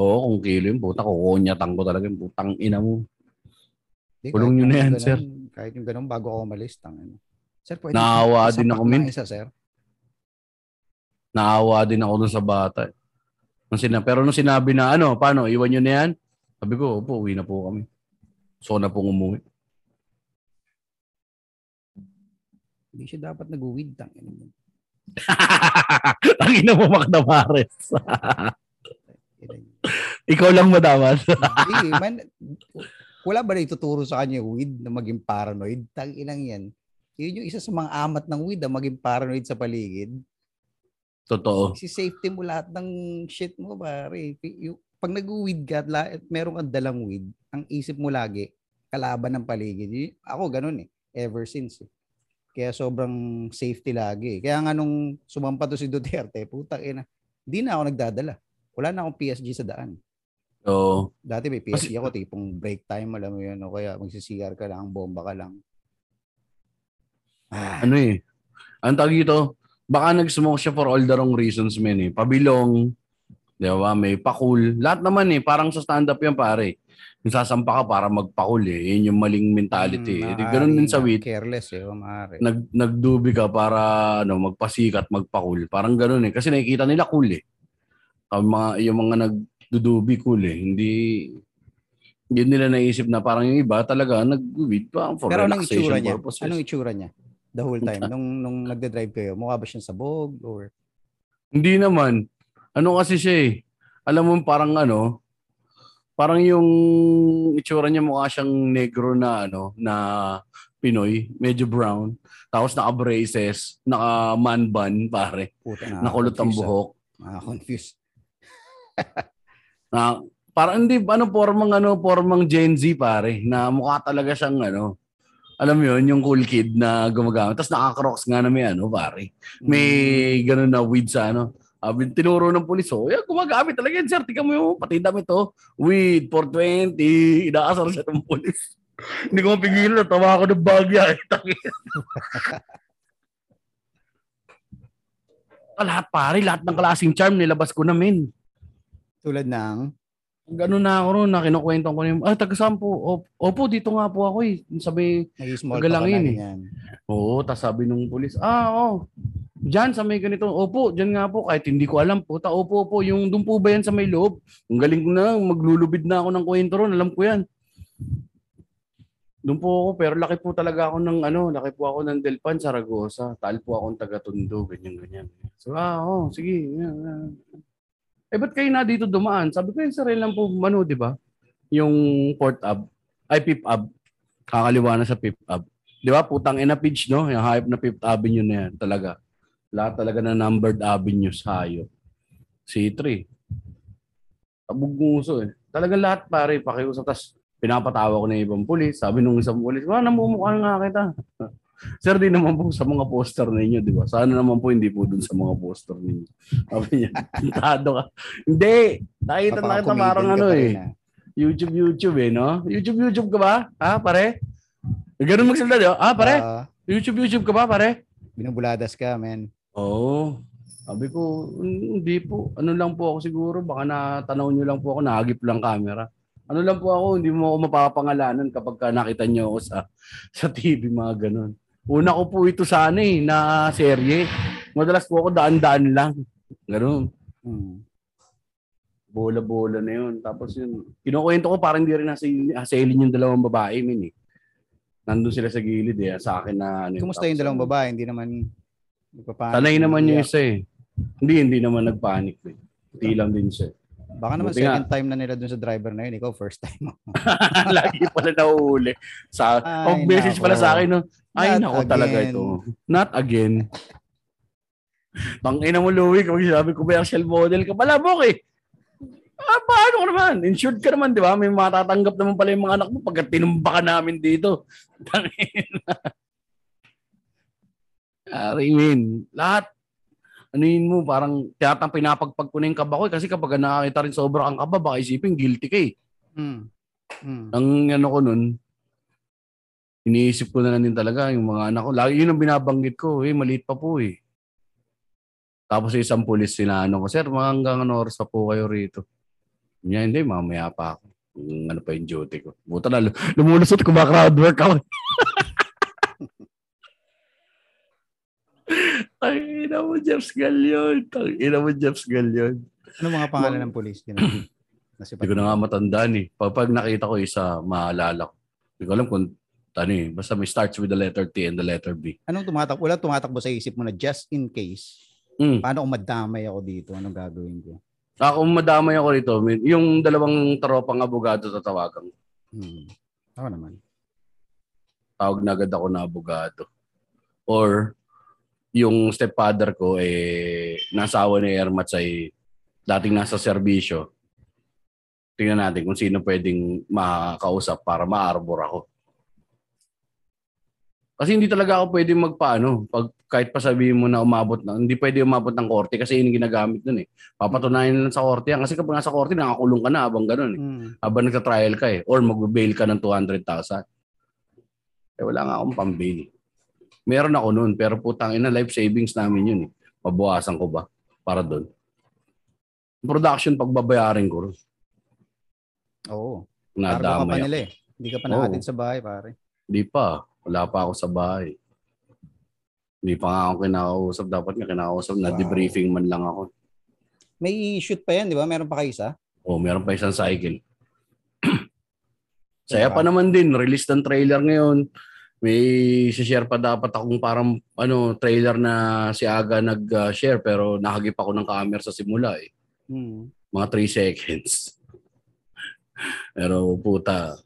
Speaker 1: Oo, kung kilo yun, puta, kukunyatan ko talaga yung putang ina mo.
Speaker 2: Di,
Speaker 1: Kulong nyo na yan,
Speaker 2: ganun-
Speaker 1: sir.
Speaker 2: Kahit yung ganun, bago ako umalis, tangin. Sir, pwede
Speaker 1: Naawa din ako, min.
Speaker 2: Isa, sir.
Speaker 1: Naawa din ako dun sa bata. Nung sina, pero nung sinabi na, ano, paano, iwan nyo na yan? Sabi ko, opo, uwi na po kami. So na pong umuwi.
Speaker 2: Hindi siya dapat nag-weed.
Speaker 1: Ang ina mo, Makdamares. Ikaw lang madaman.
Speaker 2: Hindi, man. Wala ba na ituturo sa kanya weed na maging paranoid? Tanginang yan. Yun yung isa sa mga amat ng weed na maging paranoid sa paligid.
Speaker 1: Totoo.
Speaker 2: Si safety mo lahat ng shit mo, pare. Yung, pag nag-weed ka at la- meron kang dalang weed, ang isip mo lagi, kalaban ng paligid. Ako ganun eh. Ever since eh. Kaya sobrang safety lagi. eh. Kaya nga nung sumampa to si Duterte, putang ina, hindi na ako nagdadala. Wala na akong PSG sa daan.
Speaker 1: So,
Speaker 2: Dati may PSG ako, tipong break time, alam mo yun, o kaya magsisiyar ka lang, bomba ka lang. Ah,
Speaker 1: ano eh. Ang tawag dito, baka nag-smoke siya for all the wrong reasons, men eh. Pabilong, di ba? May pakul. Lahat naman eh. Parang sa stand-up yan, pare. Yung sasampa ka para magpakul eh. Yun yung maling mentality.
Speaker 2: mm,
Speaker 1: eh. Di ganun din sa
Speaker 2: nga, Careless eh, maaari.
Speaker 1: Nag, nagdubi ka para ano, magpasikat, magpakul. Parang ganun eh. Kasi nakikita nila cool eh. Ang mga, yung mga nagdudubi cool eh. Hindi, hindi nila naisip na parang yung iba talaga nag-weed pa for
Speaker 2: Pero anong
Speaker 1: relaxation
Speaker 2: itsura niya?
Speaker 1: purposes.
Speaker 2: Anong itsura niya? The whole time. nung, nung nagde-drive kayo, mukha ba siyang sabog? Or...
Speaker 1: Hindi naman. Ano kasi siya eh. Alam mo parang ano, parang yung itsura niya mukha siyang negro na ano, na Pinoy, medyo brown. Tapos naka-braces, naka-man bun, pare.
Speaker 2: Puta na.
Speaker 1: Nakulot ang buhok.
Speaker 2: confused
Speaker 1: Na, parang hindi, ano, formang, ano, formang Gen Z, pare. Na mukha talaga siyang, ano, alam mo yun, yung cool kid na gumagamit. Tapos naka-crocs nga na may, ano, pare. May ganun na weed sa, ano. Sabi, tinuro ng pulis, oh, yeah, gumagamit talaga yan, sir. Tika mo yung pati damit, oh. Weed, 420. Inaasar siya ng pulis. Hindi ko mapigilan. Tawa ako ng bagya. Eh. Ah, lahat pare, lahat ng klaseng charm nilabas ko na min.
Speaker 2: Tulad ng...
Speaker 1: Ganun na ako ron, na kinukwento ko yung, ah, taga saan po? Op- Opo, dito nga po ako eh. Sabi,
Speaker 2: Nag-small
Speaker 1: Magalangin
Speaker 2: talk ka na
Speaker 1: eh. oo, tas sabi nung pulis, ah, oo. Diyan sa may ganito, opo, diyan nga po, kahit hindi ko alam po, ta, opo, opo, yung doon po ba yan sa may loob? Ang galing ko na, maglulubid na ako ng kwento ron, alam ko yan. Doon po ako, pero laki po talaga ako ng ano, laki po ako ng Delpan, Saragosa. Tal po akong taga-Tondo, ganyan, ganyan. So, ah, oh, sige. yan, yan. Eh, ba't kayo na dito dumaan? Sabi ko, yung sarili lang po, ano, di ba? Yung Port Ab, ay Pip Ab. Kakaliwa na sa Pip Ab. Di ba? Putang ina pitch, no? Yung hype na Fifth Avenue na yan, talaga. Lahat talaga na numbered avenues, hayo. C3. Abog nguso eh. Talagang lahat pare, pakiusap. Tapos pinapatawa ko na ibang pulis. Sabi nung isang pulis, ah, namumukha nga kita. Sir, di naman po sa mga poster ninyo, di ba? Sana naman po hindi po dun sa mga poster ninyo. Sabi niya, tintado ka. Hindi. Nakita na kita parang ano eh.
Speaker 2: rin, ah.
Speaker 1: YouTube, YouTube eh, no? YouTube, YouTube ka ba? Ha, pare? Ganun magsalita, di ba? Ah, pare?
Speaker 2: Ah,
Speaker 1: YouTube, YouTube ka ba, pare?
Speaker 2: binubuladas ka, man.
Speaker 1: Oo. Sabi ko, "Mm, hindi po. Ano lang po ako siguro. Baka natanaw nyo lang po ako. Nahagip lang camera. Ano lang po ako, hindi mo ako mapapangalanan kapag ka nakita nyo ako sa, sa TV, mga ganun. Una ko po ito sana eh, na serye. Madalas po ako daan-daan lang. Ganun.
Speaker 2: Hmm.
Speaker 1: Bola-bola na yun. Tapos yun, kinukwento ko parang hindi rin nasa haselin yung dalawang babae, min eh. Nandun sila sa gilid eh, sa akin na ano.
Speaker 2: Kumusta yung dalawang babae? Hindi naman nagpapanik.
Speaker 1: Sanay naman yung isa eh. Hindi, hindi naman nagpanik. Eh. Hindi lang din siya.
Speaker 2: Baka naman
Speaker 1: Buti nga.
Speaker 2: second time na nila dun sa driver na yun. Ikaw first time.
Speaker 1: Lagi pala nauuli. Sa,
Speaker 2: Ay,
Speaker 1: oh, message pala sa akin, no? Ay,
Speaker 2: Not
Speaker 1: nako talaga ito. Not again. Tangina mo, Louie, kapag sabi commercial model ka pala, Bok eh. Ah, paano ka naman? Insured ka naman, di ba? May matatanggap naman pala yung mga anak mo pagka tinumba ka namin dito. Tangina. Arimin. Lahat. Ano yun mo, parang tiyatang pinapagpag ko na yung kaba ko. eh. Kasi kapag nakakita rin sobra kang kaba, baka isipin, guilty ka eh.
Speaker 2: Hmm. Hmm.
Speaker 1: Ang ano ko nun, iniisip ko na lang din talaga yung mga anak ko. Lagi yun ang binabanggit ko. Eh, maliit pa po eh. Tapos isang pulis sinano ko, Sir, mga hanggang ano oras pa po kayo rito? Niya, hindi, mamaya pa ako. Yung ano pa yung duty ko. Buta na, lu- lumulusot ko ba crowd work ako. Tangina mo, Jeff Galion. Tangina mo, Jeff Galion.
Speaker 2: Ano mga pangalan ng polis?
Speaker 1: Hindi ko na nga matandaan eh. Pag, pag nakita ko isa, maalala ko. Hindi ko alam kung ano eh. Basta may starts with the letter T and the letter B.
Speaker 2: Anong tumatak? Wala tumatakbo sa isip mo na just in case.
Speaker 1: Mm.
Speaker 2: Paano kung madamay ako dito? Anong gagawin ko?
Speaker 1: Ako madamay ako may- Yung dalawang tropang abogado tatawagan. ko.
Speaker 2: Hmm. Ako naman.
Speaker 1: Tawag na agad ako na abogado. Or yung stepfather ko eh nasawa ni Ermat ay dating nasa serbisyo. Tingnan natin kung sino pwedeng makakausap para ma-arbor ako. Kasi hindi talaga ako pwedeng magpaano. Pag kahit pa sabihin mo na umabot na, hindi pwede umabot ng korte kasi yun ginagamit nun eh. Papatunayan lang sa korte yan. Kasi kapag nasa korte, nakakulong ka na habang ganun eh.
Speaker 2: Hmm.
Speaker 1: Habang nagka-trial ka eh. Or mag-bail ka ng 200,000. Eh wala nga akong pambail. Meron ako noon, pero putang ina, life savings namin yun eh. Mabuwasan ko ba? Para doon. Production, pagbabayarin ko.
Speaker 2: Oo. Ka pa nila eh. Hindi ka pa
Speaker 1: Oo.
Speaker 2: nakatid sa bahay, pare.
Speaker 1: Hindi pa. Wala pa ako sa bahay. Hindi pa nga ako kinakausap. Dapat nga kinakausap na
Speaker 2: Wow.
Speaker 1: debriefing man lang ako.
Speaker 2: May shoot pa yan, di ba? Meron pa kayo isa?
Speaker 1: Oh, meron pa isang cycle. Saya
Speaker 2: Diba?
Speaker 1: pa naman din, release ng trailer ngayon. May share pa dapat akong parang ano trailer na si Aga nag-share pero nakagip ako ng camera sa simula eh.
Speaker 2: Hmm.
Speaker 1: Mga 3 seconds. pero puta.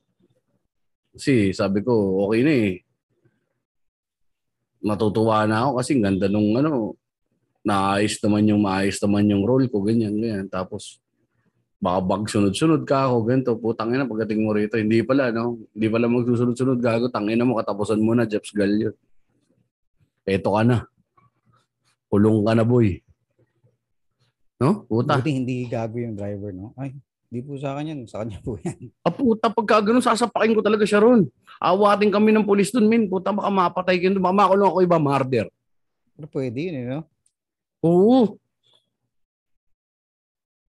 Speaker 1: Kasi sabi ko, okay na eh. Natutuwa na ako kasi ganda nung ano, naayos naman yung maayos naman yung role ko, ganyan, ganyan. Tapos, baka bag sunod-sunod ka ako, ganito, putang ina pagdating mo rito. Hindi pala, no? Hindi pala magsusunod-sunod gago, tangina mo, katapusan mo na, Jeps Gallion. Eto ka na. Kulong ka na, boy. No? Puta.
Speaker 2: Buti hindi gago yung driver, no? Ay, di po sa kanya, sa kanya po yan.
Speaker 1: Ah, puta, pagka ganun, sasapakin ko talaga siya ron. Awatin kami ng pulis dun, min. Puta, baka mapatay kayo dun. Baka makulong ako iba, murder.
Speaker 2: Pero pwede yun, eh, no?
Speaker 1: Oo.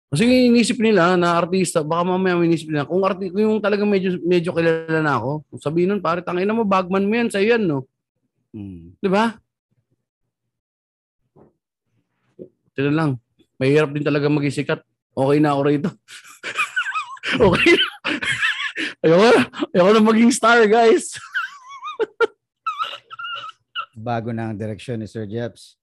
Speaker 1: Kasi inisip nila na artista, baka mamaya inisip nila, kung, arti, kung yung talaga medyo, medyo kilala na ako, sabihin nun, pare, tangina mo, bagman mo yan, sa'yo yan, no?
Speaker 2: Hmm.
Speaker 1: Di ba? Tila lang, mahirap din talaga maging sikat. Okay na ako rito. okay na. Ayoko na. Ayoko na maging star, guys.
Speaker 2: Bago na ang direksyon ni Sir Jeps.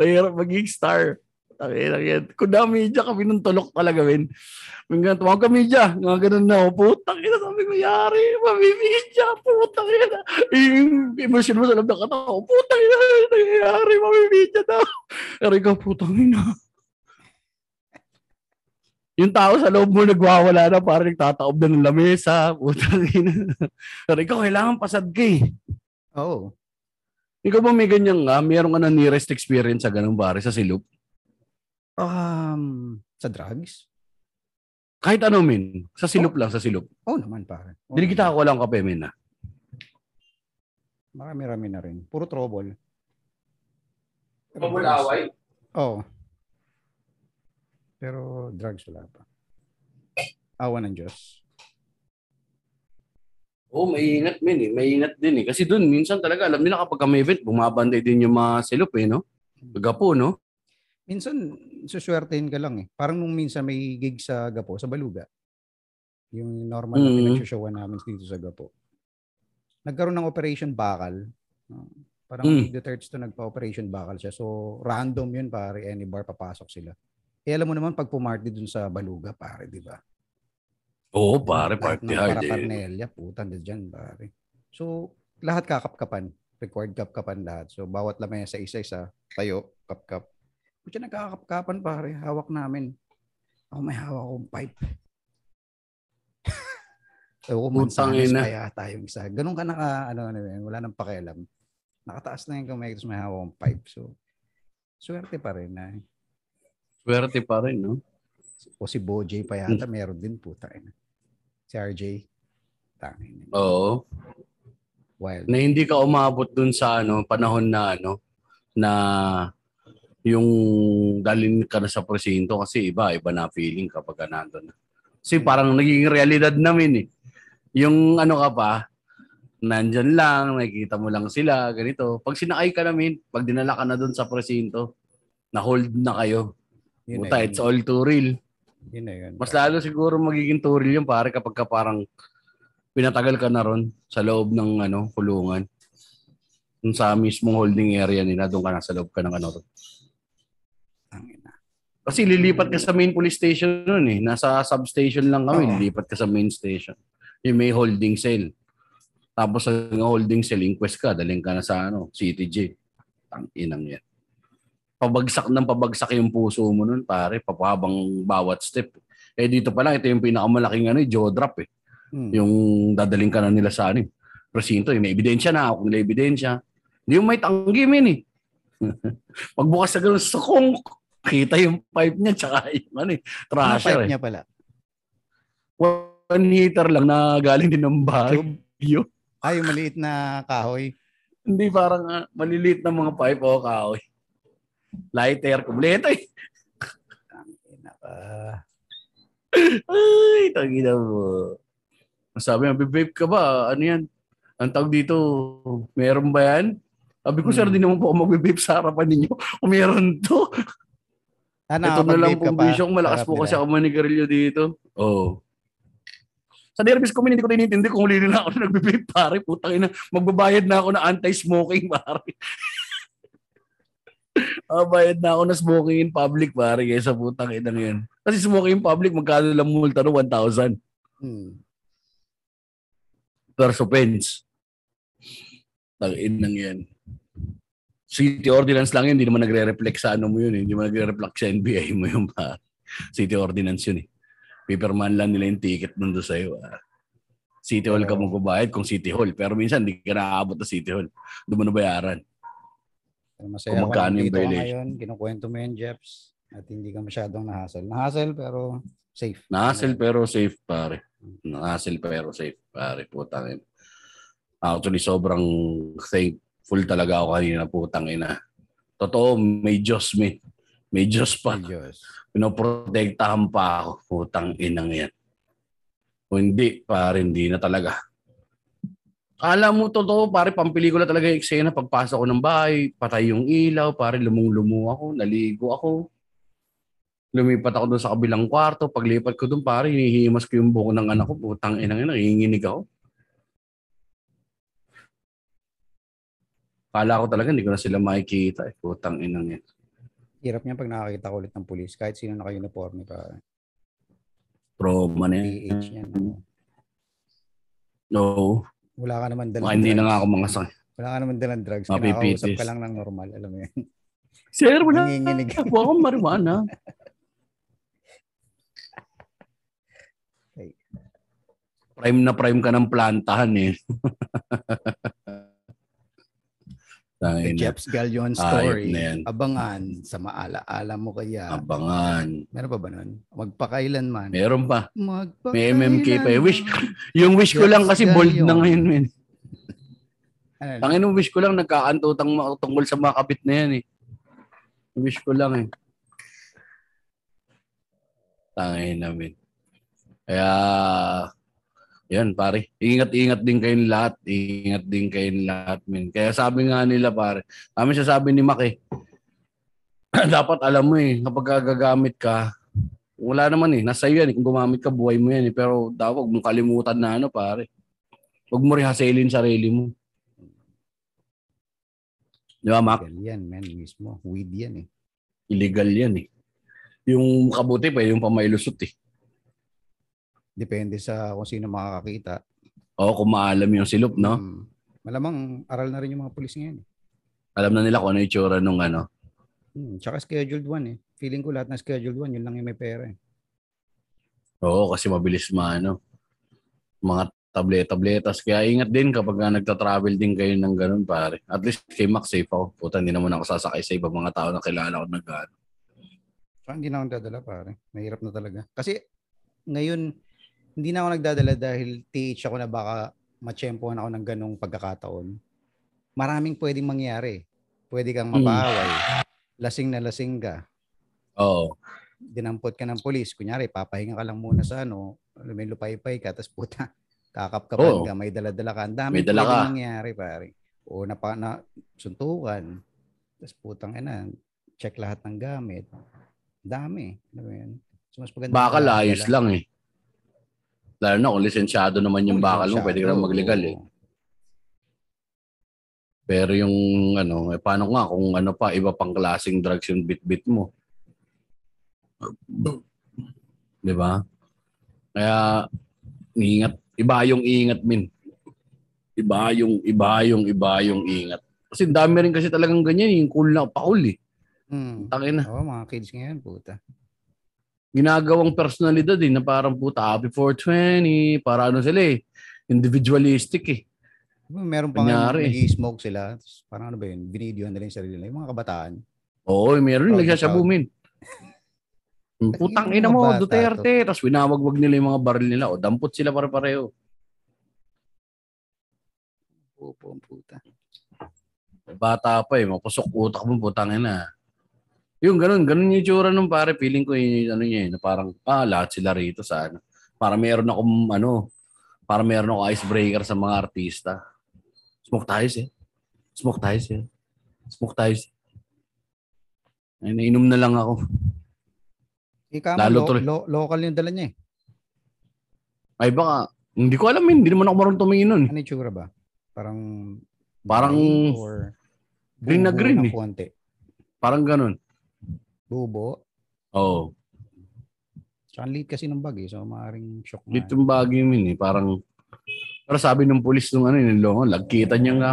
Speaker 1: Mahirap maging star. Tangina yan. Kung na media kami nung tulok talaga, men. Mga tumawag ka media. Nga ganun na ako. Putang ina, sabi ko, yari, mamimidya. Putang ina. Yung emotion mo sa loob ng katawa. Putang ina, nangyayari, mamimidya na. Pero ikaw, putang ina. Yung tao sa loob mo nagwawala na parang nagtataob na ng lamesa. Putang ina. Pero ikaw, kailangan pasad ka eh.
Speaker 2: Oo.
Speaker 1: Ikaw ba may ganyan nga? Meron ka na nearest experience sa ganung pare sa silop?
Speaker 2: Um, sa drugs?
Speaker 1: Kahit ano, min. Sa silop lang, sa silop.
Speaker 2: Oo naman, pare. Oo
Speaker 1: Dinikita
Speaker 2: naman.
Speaker 1: ko lang kape, min. ah.
Speaker 2: Marami-rami na rin. Puro trouble.
Speaker 1: away?
Speaker 2: Oo. Pero drugs wala pa. Awa ng Diyos.
Speaker 1: Oo, oh, maingat, min. Eh. Maingat din eh. Kasi doon, minsan talaga, alam nila kapag may event, bumabanday din yung mga silop eh, no? Gapo, no?
Speaker 2: Minsan, suswertein ka lang eh. Parang nung minsan may gig sa Gapo, sa Baluga. Yung normal na
Speaker 1: Mm.
Speaker 2: pinagsoshowan namin dito sa Gapo. Nagkaroon ng Operation Bakal. Uh, parang
Speaker 1: Mm.
Speaker 2: Duterte to nagpa-Operation Bakal siya. So, random yun pare. Any bar papasok sila. Eh, alam mo naman pag pumarty dun sa Baluga, pare, di ba?
Speaker 1: Oo, pare,
Speaker 2: Lahat
Speaker 1: party hard eh.
Speaker 2: paraparnelya, puta, dyan, pare. So, lahat kakapkapan. Required kapkapan lahat. So, bawat lamesa isa-isa, tayo, kapkap. Kutya nagkakapkapan, pare. Hawak namin. Ako may hawak akong pipe. Ewan ko, mansanas
Speaker 1: ina.
Speaker 2: kaya tayong isa. Ganun ka naka, ano, ano, wala nang pakialam. Nakataas na yung kamay, tapos may hawak akong pipe. So, swerte pa rin na.
Speaker 1: Swerte pa rin, no?
Speaker 2: O si Bojay pa yata, meron din puta. ina. Si RJ. Tangin.
Speaker 1: Oo.
Speaker 2: Wild.
Speaker 1: Na hindi ka umabot dun sa ano, panahon na ano, na yung dalhin ka na sa presinto kasi iba, iba na feeling kapag ka nandun na. Kasi parang naging realidad namin eh. Yung ano ka pa, nandyan lang, nakikita mo lang sila, ganito. Pag sinakay ka namin, pag dinala ka na dun sa presinto, na-hold na kayo.
Speaker 2: Yun yun.
Speaker 1: it's all too real.
Speaker 2: Yun na yun.
Speaker 1: Mas lalo siguro magiging too real yung pare kapag ka parang pinatagal ka na ron sa loob ng ano, kulungan. Yung sa mismong holding area nila, doon ka na sa loob ka ng ano. Kasi lilipat ka sa main police station nun eh. Nasa substation lang kami,
Speaker 2: Oo.
Speaker 1: lilipat ka sa main station. Yung may holding cell. Tapos sa holding cell, inquest ka, daling ka na sa ano, CTJ. Tanginang yan. Pabagsak ng pabagsak yung puso mo nun, pare, papahabang bawat step. Eh dito pa lang, ito yung pinakamalaking ano, eh, jaw drop eh.
Speaker 2: Hmm.
Speaker 1: Yung dadaling ka na nila sa ano, eh, presinto, may ebidensya na, kung may ebidensya. Hindi yung may tanggi, min eh. Pagbukas sa ganun, sukong, kita yung pipe niya, tsaka yung ano eh,
Speaker 2: Ano
Speaker 1: trasher
Speaker 2: pipe
Speaker 1: eh.
Speaker 2: niya pala?
Speaker 1: One heater lang na galing din ng. Yun.
Speaker 2: Ay, yung maliit na kahoy.
Speaker 1: Hindi parang ah, maliliit na mga pipe o kahoy. Lighter, kumpleto eh.
Speaker 2: Ka.
Speaker 1: Ay, tangina mo. Sabi niya, vape ka ba? Ano yan? Ang tawag dito, meron ba yan? Sabi ko, sir,
Speaker 2: Hmm.
Speaker 1: di naman po ako magbe-vape sa harapan ninyo. Kung meron to.
Speaker 2: Ah,
Speaker 1: Ito na lang
Speaker 2: pa
Speaker 1: bisyong malakas
Speaker 2: sa
Speaker 1: po kasi
Speaker 2: nila.
Speaker 1: ako manigarilyo dito. Oo. Sa nervous ko, hindi ko tinitindi kung huli na ako na nagbe-vape, pare. Putang ina, magbabayad na ako na anti-smoking, pare. Mabayad na ako na smoking in public, pare, kaysa putang ina yan. Kasi smoking in public, magkano lang multa no? 1,000
Speaker 2: Hmm.
Speaker 1: per offense. Tangin nang yan. City ordinance lang yun, hindi naman nagre-reflect sa ano mo yun, eh. hindi naman nagre-reflect sa NBI mo yun pa. City ordinance yun eh. Paperman lang nila yung ticket nun doon sa'yo. ah. City Hall ka
Speaker 2: Pero-
Speaker 1: magbabayad kung City Hall. Pero minsan hindi ka nakaabot na City Hall. Doon mo nabayaran.
Speaker 2: Masaya
Speaker 1: Kung magkano yung violation.
Speaker 2: ngayon, kinukwento mo yan, Jeps. At hindi ka masyadong nahassle. Nahassle pero safe.
Speaker 1: Na-hassle pero safe pare. Na-hassle pero safe pare. Putang ina. Actually sobrang thankful talaga ako kanina putang ina. Totoo, may Diyos may. May Diyos pa.
Speaker 2: Ay, Diyos.
Speaker 1: pinoprotektahan pa ako. Putang inang yan. Kung hindi, pare, hindi na talaga. Alam mo, totoo, pare, pampelikula talaga yung eksena. Pagpasok ko ng bahay, patay yung ilaw, pare, lumung-lumo ako, naligo ako. Lumipat ako doon sa kabilang kwarto. Paglipat ko doon, pare, hinihimas ko yung buko ng anak ko. Putang inang yan, nanginginig ako. Kala ko talaga, hindi ko na sila makikita. Eh. Putang inang yan.
Speaker 2: Hirap niya pag nakakita ko ulit ng pulis. Kahit sino naka-uniforme pa.
Speaker 1: Trauma na yan. No.
Speaker 2: Wala ka naman dalang
Speaker 1: Baka hindi na nga ako mga sakit.
Speaker 2: Wala ka naman dalang drugs. Kinakausap ka lang ng normal. Alam mo yan.
Speaker 1: Sir, wala.
Speaker 2: Nanginginig.
Speaker 1: Ako akong marijuana. Prime na prime ka ng plantahan eh.
Speaker 2: The
Speaker 1: Tangin na.
Speaker 2: Jeps Galion story.
Speaker 1: na yan.
Speaker 2: Abangan sa maalaala mo kaya.
Speaker 1: Abangan.
Speaker 2: Meron pa ba nun? Magpakailanman.
Speaker 1: Meron pa.
Speaker 2: Magpakailanman.
Speaker 1: May MMK pa eh. Wish- Yung wish ko lang kasi bold
Speaker 2: Galion.
Speaker 1: na ngayon, men.
Speaker 2: Ano,
Speaker 1: Ang inong wish ko lang nagkaantutang ma- tungkol sa mga kapit na yan eh. Wish ko lang eh. Tangin namin. Kaya, yan pare. Ingat-ingat din kayong lahat. Ingat din kayong lahat, men. Kaya sabi nga nila pare, kami sasabi ni Mac eh, dapat alam mo eh, kapag gagamit ka, wala naman eh, nasa iyo yan eh. Kung gumamit ka, buhay mo yan eh. Pero dapat huwag mong kalimutan na ano pare. Huwag mo rehaselin sarili mo. Di ba, Mac?
Speaker 2: Illegal yan, man, mismo. Weed yan eh.
Speaker 1: Illegal yan eh. Yung kabuti pa, yung pamailusot eh.
Speaker 2: Depende sa kung sino makakakita.
Speaker 1: Oo, kung maalam yung silop, no?
Speaker 2: Mm. Malamang aral na rin yung mga pulis ngayon. eh.
Speaker 1: Alam na nila kung ano yung tsura nung ano.
Speaker 2: Hmm. Tsaka scheduled one eh. Feeling ko lahat ng scheduled one, yun lang yung may pera eh.
Speaker 1: Oo, kasi mabilis maano. Mga tablet-tabletas. Kaya ingat din kapag nga nagta-travel din kayo ng ganun, pare. At least kay Mac safe ako. Puta, hindi naman ako sasakay sa ibang mga tao na kilala ko na gano'n.
Speaker 2: Tsaka hindi na ako dadala pare. Mahirap na talaga. Kasi ngayon, hindi na ako nagdadala dahil TH ako na baka matsyempohan ako ng ganong pagkakataon. Maraming pwedeng mangyari. Pwede kang
Speaker 1: Mm.
Speaker 2: mapaaway. Lasing na lasing ka.
Speaker 1: Oo.
Speaker 2: Dinampot ka ng polis. Kunyari, papahinga ka lang muna sa ano. May lupay-pay ka. Tapos puta, kakapkapan
Speaker 1: Oo.
Speaker 2: ka. May dala-dala ka. Ang dami
Speaker 1: May dala ka.
Speaker 2: mangyari pare. O napa, na, suntukan. Tapos putang ina, check lahat ng gamit. Dami. Mo yun? So, mas maganda
Speaker 1: Bakal
Speaker 2: na
Speaker 1: ayos
Speaker 2: dala.
Speaker 1: lang eh. Lalo na kung lisensyado naman yung bakal mo, pwede ka na maglegal eh. Pero yung ano, eh, paano nga kung ano pa, iba pang klaseng drugs yung bit-bit mo. Di ba? Kaya, ingat. Iba yung ingat, min. Iba yung, iba yung, iba yung ingat. Kasi dami rin kasi talagang ganyan, yung cool na pakul eh.
Speaker 2: Hmm.
Speaker 1: Takin na.
Speaker 2: Oo, mga kids ngayon, puta.
Speaker 1: Ginagawang personalidad eh, na parang puta, happy 420, para ano sila eh, individualistic eh.
Speaker 2: Meron pa nga nag-smoke sila. Parang ano ba yun? Binidyohan nila yung sarili nila. Yung mga kabataan.
Speaker 1: Oo, meron yung
Speaker 2: na
Speaker 1: nagsasyabumin. Putang ina mo,
Speaker 2: bata
Speaker 1: Duterte. Tapos winawagwag nila yung mga baril nila. O, dampot sila pare-pareho.
Speaker 2: Ang puta.
Speaker 1: Bata pa eh, mapusok utak mo, putang ina. Yung ganun, ganun yung itsura nung pare. Feeling ko yung ano niya, eh, na parang, ah, lahat sila rito sa ano. Para meron akong, ano, para meron ako icebreaker sa mga artista. Smoke tayo eh. Smoke tayo siya. Smoke tayo siya. Ay, nainom na lang ako.
Speaker 2: Ika mo,
Speaker 1: Lalo
Speaker 2: lo-
Speaker 1: tuloy.
Speaker 2: lo- local yung dala niya eh.
Speaker 1: Ay baka, hindi ko alam yun. Hindi naman ako marunong tumingin nun.
Speaker 2: Ano yung tsura ba? Parang
Speaker 1: Parang
Speaker 2: green or
Speaker 1: green na green
Speaker 2: ng
Speaker 1: eh.
Speaker 2: konti.
Speaker 1: Parang ganun.
Speaker 2: Bubo.
Speaker 1: Oo.
Speaker 2: Tsaka ang liit kasi ng bag eh. So maaaring shock nga.
Speaker 1: Dito yung bagay yun eh. Parang, pero sabi ng pulis nung ano, nilongo, lagkitan niya nga.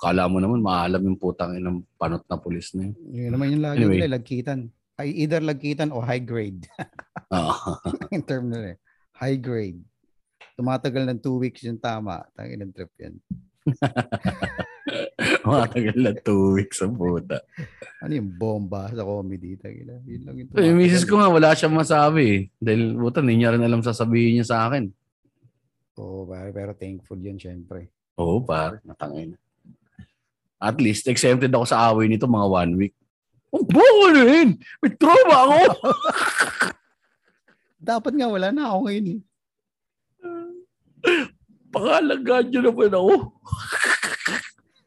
Speaker 1: Kala mo naman, maalam yung putang ng panot na pulis na yun.
Speaker 2: Yun naman yung lagi
Speaker 1: Anyway.
Speaker 2: nila, lagkitan. Ay, either lagkitan o high grade.
Speaker 1: Oo.
Speaker 2: in term nila eh. High grade. Tumatagal ng two weeks yung tama. Tangin ng trip yan.
Speaker 1: Matagal na two weeks ang puta.
Speaker 2: Ano yung bomba sa comedy? Tangin na. Yun lang yung
Speaker 1: So, yung misis ko nga, wala siyang masabi eh. Dahil, puta, hindi niya rin alam sasabihin niya sa akin.
Speaker 2: Oo, pare, pero thankful yun syempre.
Speaker 1: Oo, par. Natangay na. At least, exempted ako sa away nito mga one week. Ang buko na yun! May trauma ako!
Speaker 2: Dapat nga wala na ako ngayon eh.
Speaker 1: Pangalagaan niyo naman ako.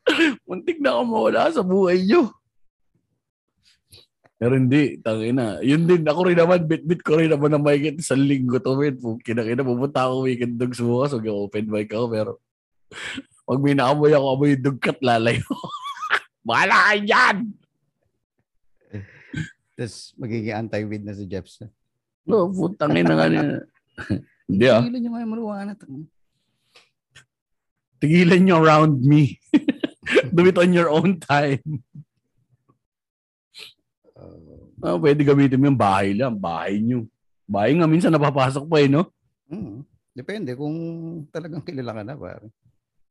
Speaker 1: Muntik na ako mawala sa buhay niyo. Pero hindi, tangina. Yun din, ako rin naman, bit-bit ko rin naman na may sa linggo to, men. Kinakina, pupunta ako weekend dogs bukas, huwag yung open mic ako, pero pag may naamoy ako, amoy yung dugkat, lalayo. Bahala kayo dyan!
Speaker 2: Tapos magiging anti-weed na si Jeps.
Speaker 1: No, putang ina nga niya. Hindi ah.
Speaker 2: Tigilan nyo nga yung marijuana.
Speaker 1: Tigilan nyo around me. Do it on your own time.
Speaker 2: Uh,
Speaker 1: Ah, pwede gamitin mo yung bahay lang. Bahay nyo. Bahay nga minsan napapasok pa eh, no?
Speaker 2: mm, depende kung talagang kilala ka na. Pare.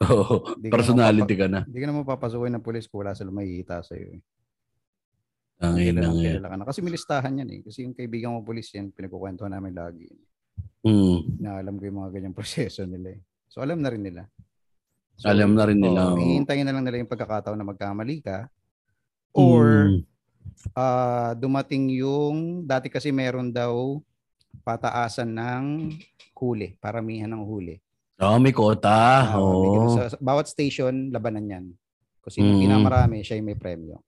Speaker 1: Oo.
Speaker 2: Ka
Speaker 1: personality ka na.
Speaker 2: Hindi ka naman papasukin ng polis kung wala sila makikita sa'yo. Eh.
Speaker 1: Ang nga.
Speaker 2: kilala ka na. Kasi may listahan yan eh. Kasi yung kaibigan ko polis yan, pinagkukwentuhan namin lagi.
Speaker 1: Mm.
Speaker 2: Na alam ko yung mga ganyang proseso nila eh. So alam na rin nila. So,
Speaker 1: Alam na rin nila.
Speaker 2: Oo,
Speaker 1: oo.
Speaker 2: hihintayin na lang nila yung pagkakataon na magkamali ka. Or
Speaker 1: Mm.
Speaker 2: ah, dumating yung, dati kasi meron daw pataasan ng huli, paramihan ng huli.
Speaker 1: Oo, may kota.
Speaker 2: Ah, may
Speaker 1: Oo.
Speaker 2: ganun. sa, sa bawat station, labanan yan. Sino
Speaker 1: Mm.
Speaker 2: pinamarami, siya yung may premyo.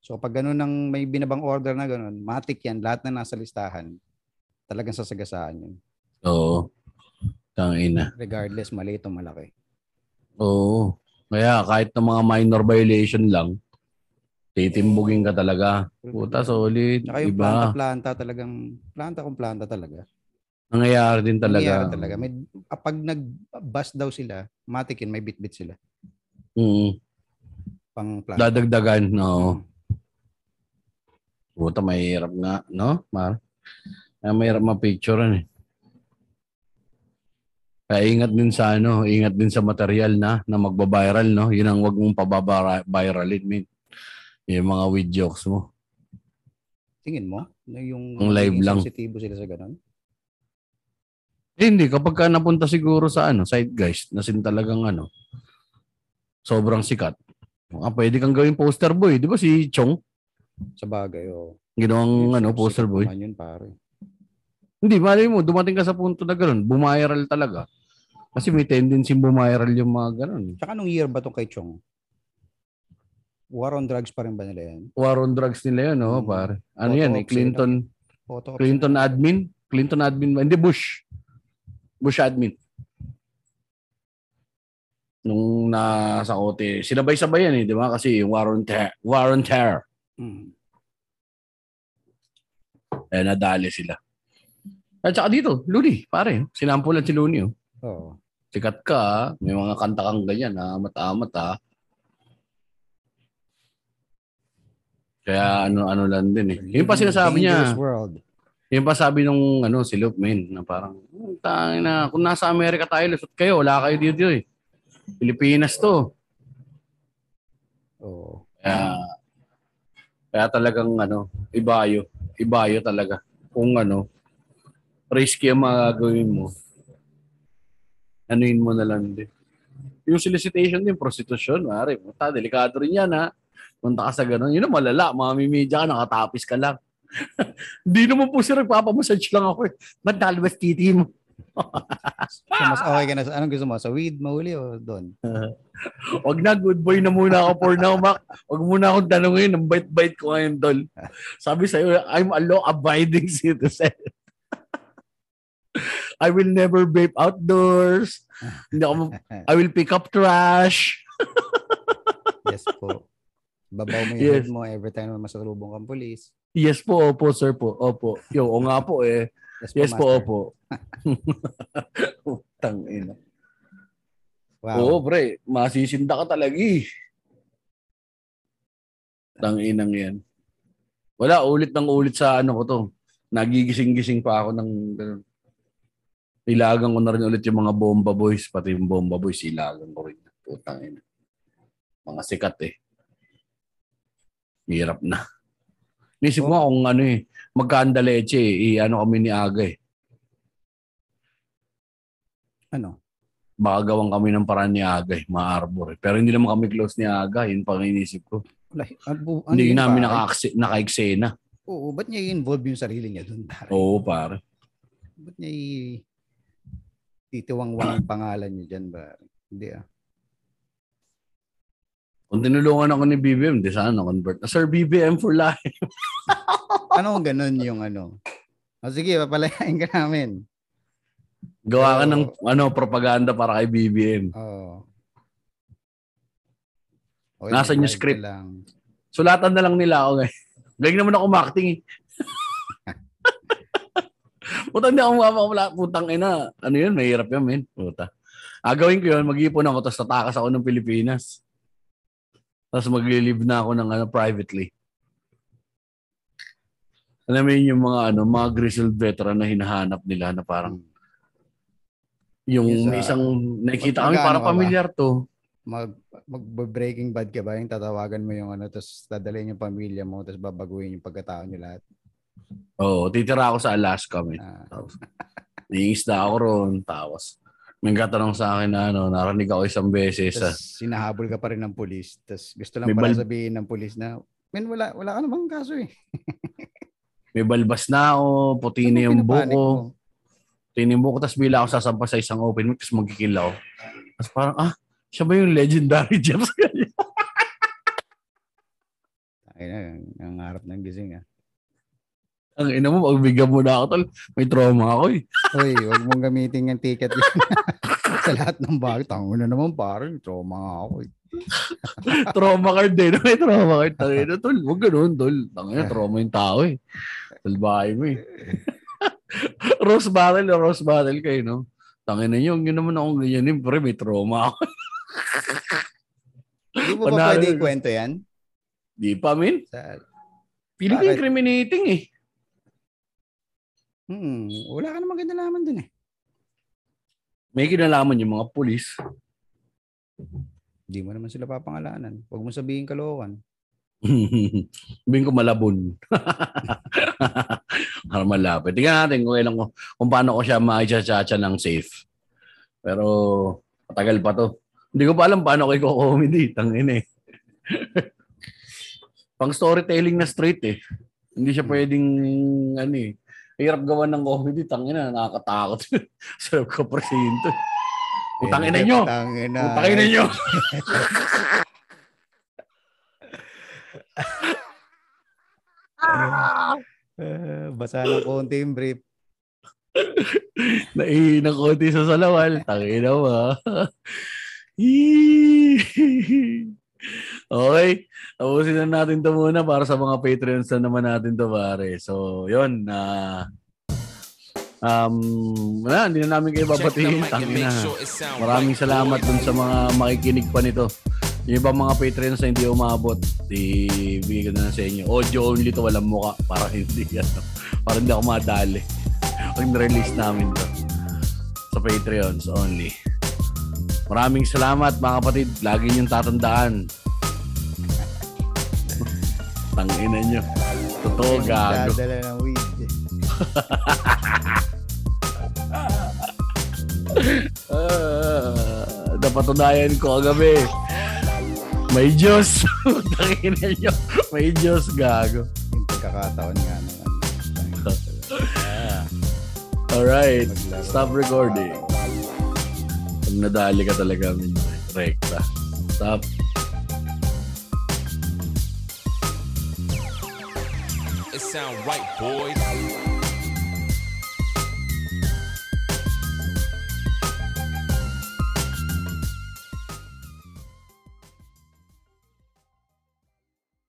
Speaker 2: So pag ganun ng may binabang order na ganun, matik yan, lahat na nasa listahan, talagang sasagasaan yun.
Speaker 1: Oo. Tangina.
Speaker 2: Regardless, maliit o malaki.
Speaker 1: Oo. Kaya kahit ng mga minor violation lang, titimbugin ka talaga. Puta, solid.
Speaker 2: Tsaka yung
Speaker 1: Iba.
Speaker 2: planta-planta talagang, planta kung planta talaga.
Speaker 1: Nangyayari din
Speaker 2: Nangyayari
Speaker 1: talaga.
Speaker 2: talaga. May, ah, pag nag-bust daw sila, matik yun, may bit-bit sila.
Speaker 1: Mm.
Speaker 2: Pang planta.
Speaker 1: Dadagdagan. No. Puta, mahirap nga. No? Mar? Kaya mahirap ma-picturean eh. Kaya ingat din sa ano, ingat din sa material na na magba-viral, no? Yun ang wag mong pababa-viralin, min. Yung mga weed jokes mo.
Speaker 2: Tingin mo? Na yung
Speaker 1: Ang live lang.
Speaker 2: sensitibo sila sa ganun?
Speaker 1: Eh, hindi, kapag ka napunta siguro sa ano, site guys, na sin talagang ano, sobrang sikat. Ah, pwede kang gawing poster boy. Di ba si Chong?
Speaker 2: Sa bagay, o.
Speaker 1: Ginawang ano, poster boy.
Speaker 2: Yun, pare.
Speaker 1: Hindi, malay mo, dumating ka sa punto na gano'n, bumiral talaga. Kasi may tendency bumiral yung mga gano'n.
Speaker 2: Tsaka nung year ba itong kay Chong? War on drugs pa rin ba nila yan?
Speaker 1: War on drugs nila yun, oh,
Speaker 2: Mm.
Speaker 1: pare. Ano
Speaker 2: Photo
Speaker 1: yan eh, Clinton,
Speaker 2: Photo ops
Speaker 1: Clinton admin? Clinton admin ba? Hindi, Bush. Bush admin. Nung nasa kote, sinabay-sabay yan eh, di ba? Kasi yung war on, ter- war on terror.
Speaker 2: Mm.
Speaker 1: Eh, nadali sila. At saka dito, Looney, pare. Sinampulan si Looney, oh.
Speaker 2: Oo.
Speaker 1: Sikat ka, may mga kanta kang ganyan, ha? Amat-amat, ha? Kaya ano-ano lang din eh. Yung pa sinasabi niya,
Speaker 2: world.
Speaker 1: yung pa sabi nung ano, si Luke, man, na parang, "Hmm, tangin na, kung nasa Amerika tayo, lusot kayo, wala kayo dito eh. Pilipinas to.
Speaker 2: Oo.
Speaker 1: Kaya, kaya talagang ano, ibayo. Ibayo talaga. Kung ano, risky ang mga gagawin mo, anuin mo na lang din. Yung solicitation din, prostitution, mare. Punta, delikado rin yan, ha? Punta ka sa ganun. Yun ang malala. Mamimidya ka, nakatapis ka lang. Hindi naman po sir, nagpapamassage lang ako eh. Ba't dalwas titi mo?
Speaker 2: So, mas okay ka na sa, anong gusto mo? Sa weed, mahuli o doon?
Speaker 1: Wag na, good boy na muna ako for now, Mac. Wag muna akong tanongin. Ang bait-bait ko ngayon, Tol. Sabi sa'yo, I'm a law-abiding citizen. I will never vape outdoors. Hindi ako, I will pick up trash.
Speaker 2: yes po. Babaw mo yung
Speaker 1: Yes.
Speaker 2: head mo every time na masalubong kang polis.
Speaker 1: Yes po, opo, sir po. Opo. Yo, o nga po eh. Yes po,
Speaker 2: master.
Speaker 1: opo. Tang ina.
Speaker 2: Wow.
Speaker 1: Oo, pre. Masisinda ka talaga eh. Tang inang yan. Wala, ulit ng ulit sa ano ko to. Nagigising-gising pa ako ng ganun. Ilagan ko na rin ulit yung mga bomba boys. Pati yung bomba boys, ilagan ko rin. Putang ina. Mga sikat eh. Hirap na. Nisip ko nga kung ano eh, magkanda leche eh, ano kami ni Aga eh.
Speaker 2: Ano?
Speaker 1: baka gawan kami ng paraan ni Aga, eh, mga arbor. Eh. Pero hindi naman kami close ni Aga, yun pang inisip ko.
Speaker 2: Wala. Ano,
Speaker 1: hindi
Speaker 2: yun,
Speaker 1: namin
Speaker 2: pare?
Speaker 1: naka- naka-eksena.
Speaker 2: Oo, ba't niya i-involve yung sarili niya doon? pare?
Speaker 1: Oo, pare.
Speaker 2: Ba't niya i- titiwang-wang ang pangalan niya dyan ba? Hindi ah.
Speaker 1: Kung tinulungan ako ni BBM, di sana na-convert. na, Sir BBM for life.
Speaker 2: Ano ganun yung ano? O sige, papalayain ka namin.
Speaker 1: Gawa ka ng ano, propaganda para kay BBM.
Speaker 2: Oo. Okay,
Speaker 1: Nasaan yung script?
Speaker 2: Lang.
Speaker 1: Sulatan na lang nila ako ngayon. Galing naman ako acting eh. Puta, hindi ako mapapala. Putang ina. Ano yun? Mahirap yun, men. Puta. Agawin ko yun, mag-ipon ako, tapos tatakas ako ng Pilipinas. Tapos mag-live na ako ng ano, privately. Alam mo yun yung mga ano, mga grizzled veteran na hinahanap nila na parang yung may isang nakikita kami para pamilyar to.
Speaker 2: Mag, mag-breaking bad ka ba? Yung tatawagan mo yung ano, tapos dadalhin yung pamilya mo, tapos babaguhin yung pagkatao nyo lahat.
Speaker 1: Oo, titira ako sa Alaska, men.
Speaker 2: Ah,
Speaker 1: Tapos, Nangingisda ako ron. Tapos, may gatanong sa akin na ano, narinig ako isang beses. ah,
Speaker 2: tapos sinahabol ka pa rin ng pulis. Tapos gusto lang pala
Speaker 1: bal-
Speaker 2: sabihin ng pulis na, men, wala, wala ka namang kaso eh.
Speaker 1: may balbas na ako, puti na
Speaker 2: Ano
Speaker 1: yung
Speaker 2: pinapanik
Speaker 1: buko. Puti na yung buko, tapos bila ako sasampa sa isang open mic, tapos magkikil ako. Tapos parang, ah, siya ba yung legendary James?
Speaker 2: Ay na, ang harap ng gising ah.
Speaker 1: Ang ina mo, pagbigyan mo na ako, tol. May trauma ako eh.
Speaker 2: Hoy, wag mong gamitin yung ticket yun. sa lahat ng bagay. Tango na naman parang trauma ako eh.
Speaker 1: trauma card din. May trauma card. Tangina, tol. Huwag ganun, tol. Tangina, trauma yung tao eh. Salbahay mo eh. rose battle rose battle kayo, no? Tangina nyo, yun naman akong ganyan. Pre, may trauma ako.
Speaker 2: Hindi mo ba
Speaker 1: Panalo
Speaker 2: pwede
Speaker 1: na.
Speaker 2: ikwento yan?
Speaker 1: Di pa, min.
Speaker 2: Sa,
Speaker 1: Feeling ko incriminating eh.
Speaker 2: Hmm, wala ka namang kinalaman dun eh.
Speaker 1: May kinalaman yung mga pulis.
Speaker 2: Hindi mo naman sila papangalanan. Huwag mo sabihin kalokan.
Speaker 1: Sabihin ko malabon. Para malapit. Tingnan natin kung, ilang, kung paano ko siya ma-chacha ng safe. Pero matagal pa to. Hindi ko pa alam paano ko i-comedy. Tangin eh. Pang storytelling na straight eh. Hindi siya pwedeng ano eh. Hirap gawa ng comedy. Tangin na, nakakatakot. Sarap ko presinto. Utangin na nyo!
Speaker 2: Utangin na.
Speaker 1: Utangin na nyo!
Speaker 2: Basa ng konti yung brief.
Speaker 1: Naihinang konti sa salawal. Tangin na ba? Okay. Tapusin na natin to muna para sa mga Patreons na naman natin to pare. So, yun. na um, wala, hindi na namin kayo babatiin. Na. Maraming salamat dun sa mga makikinig pa nito. Yung ibang mga Patreons na hindi umabot, ibigay ko na lang sa inyo. Audio only to, walang muka. Para hindi, ano, para hindi ako madali. Pag release namin to. Sa Patreons only. Maraming salamat mga kapatid. Lagi niyong tatandaan. Tanginan nyo. Totoo, gago.
Speaker 2: Dadala ng weed.
Speaker 1: Ah, napatunayan ko kagabi. May Diyos. Tanginan nyo. May Diyos, gago.
Speaker 2: Yung pagkakataon nga naman.
Speaker 1: Alright. Stop recording. Pag nadali ka talaga, min rekta. Stop.
Speaker 4: Sound right, boys.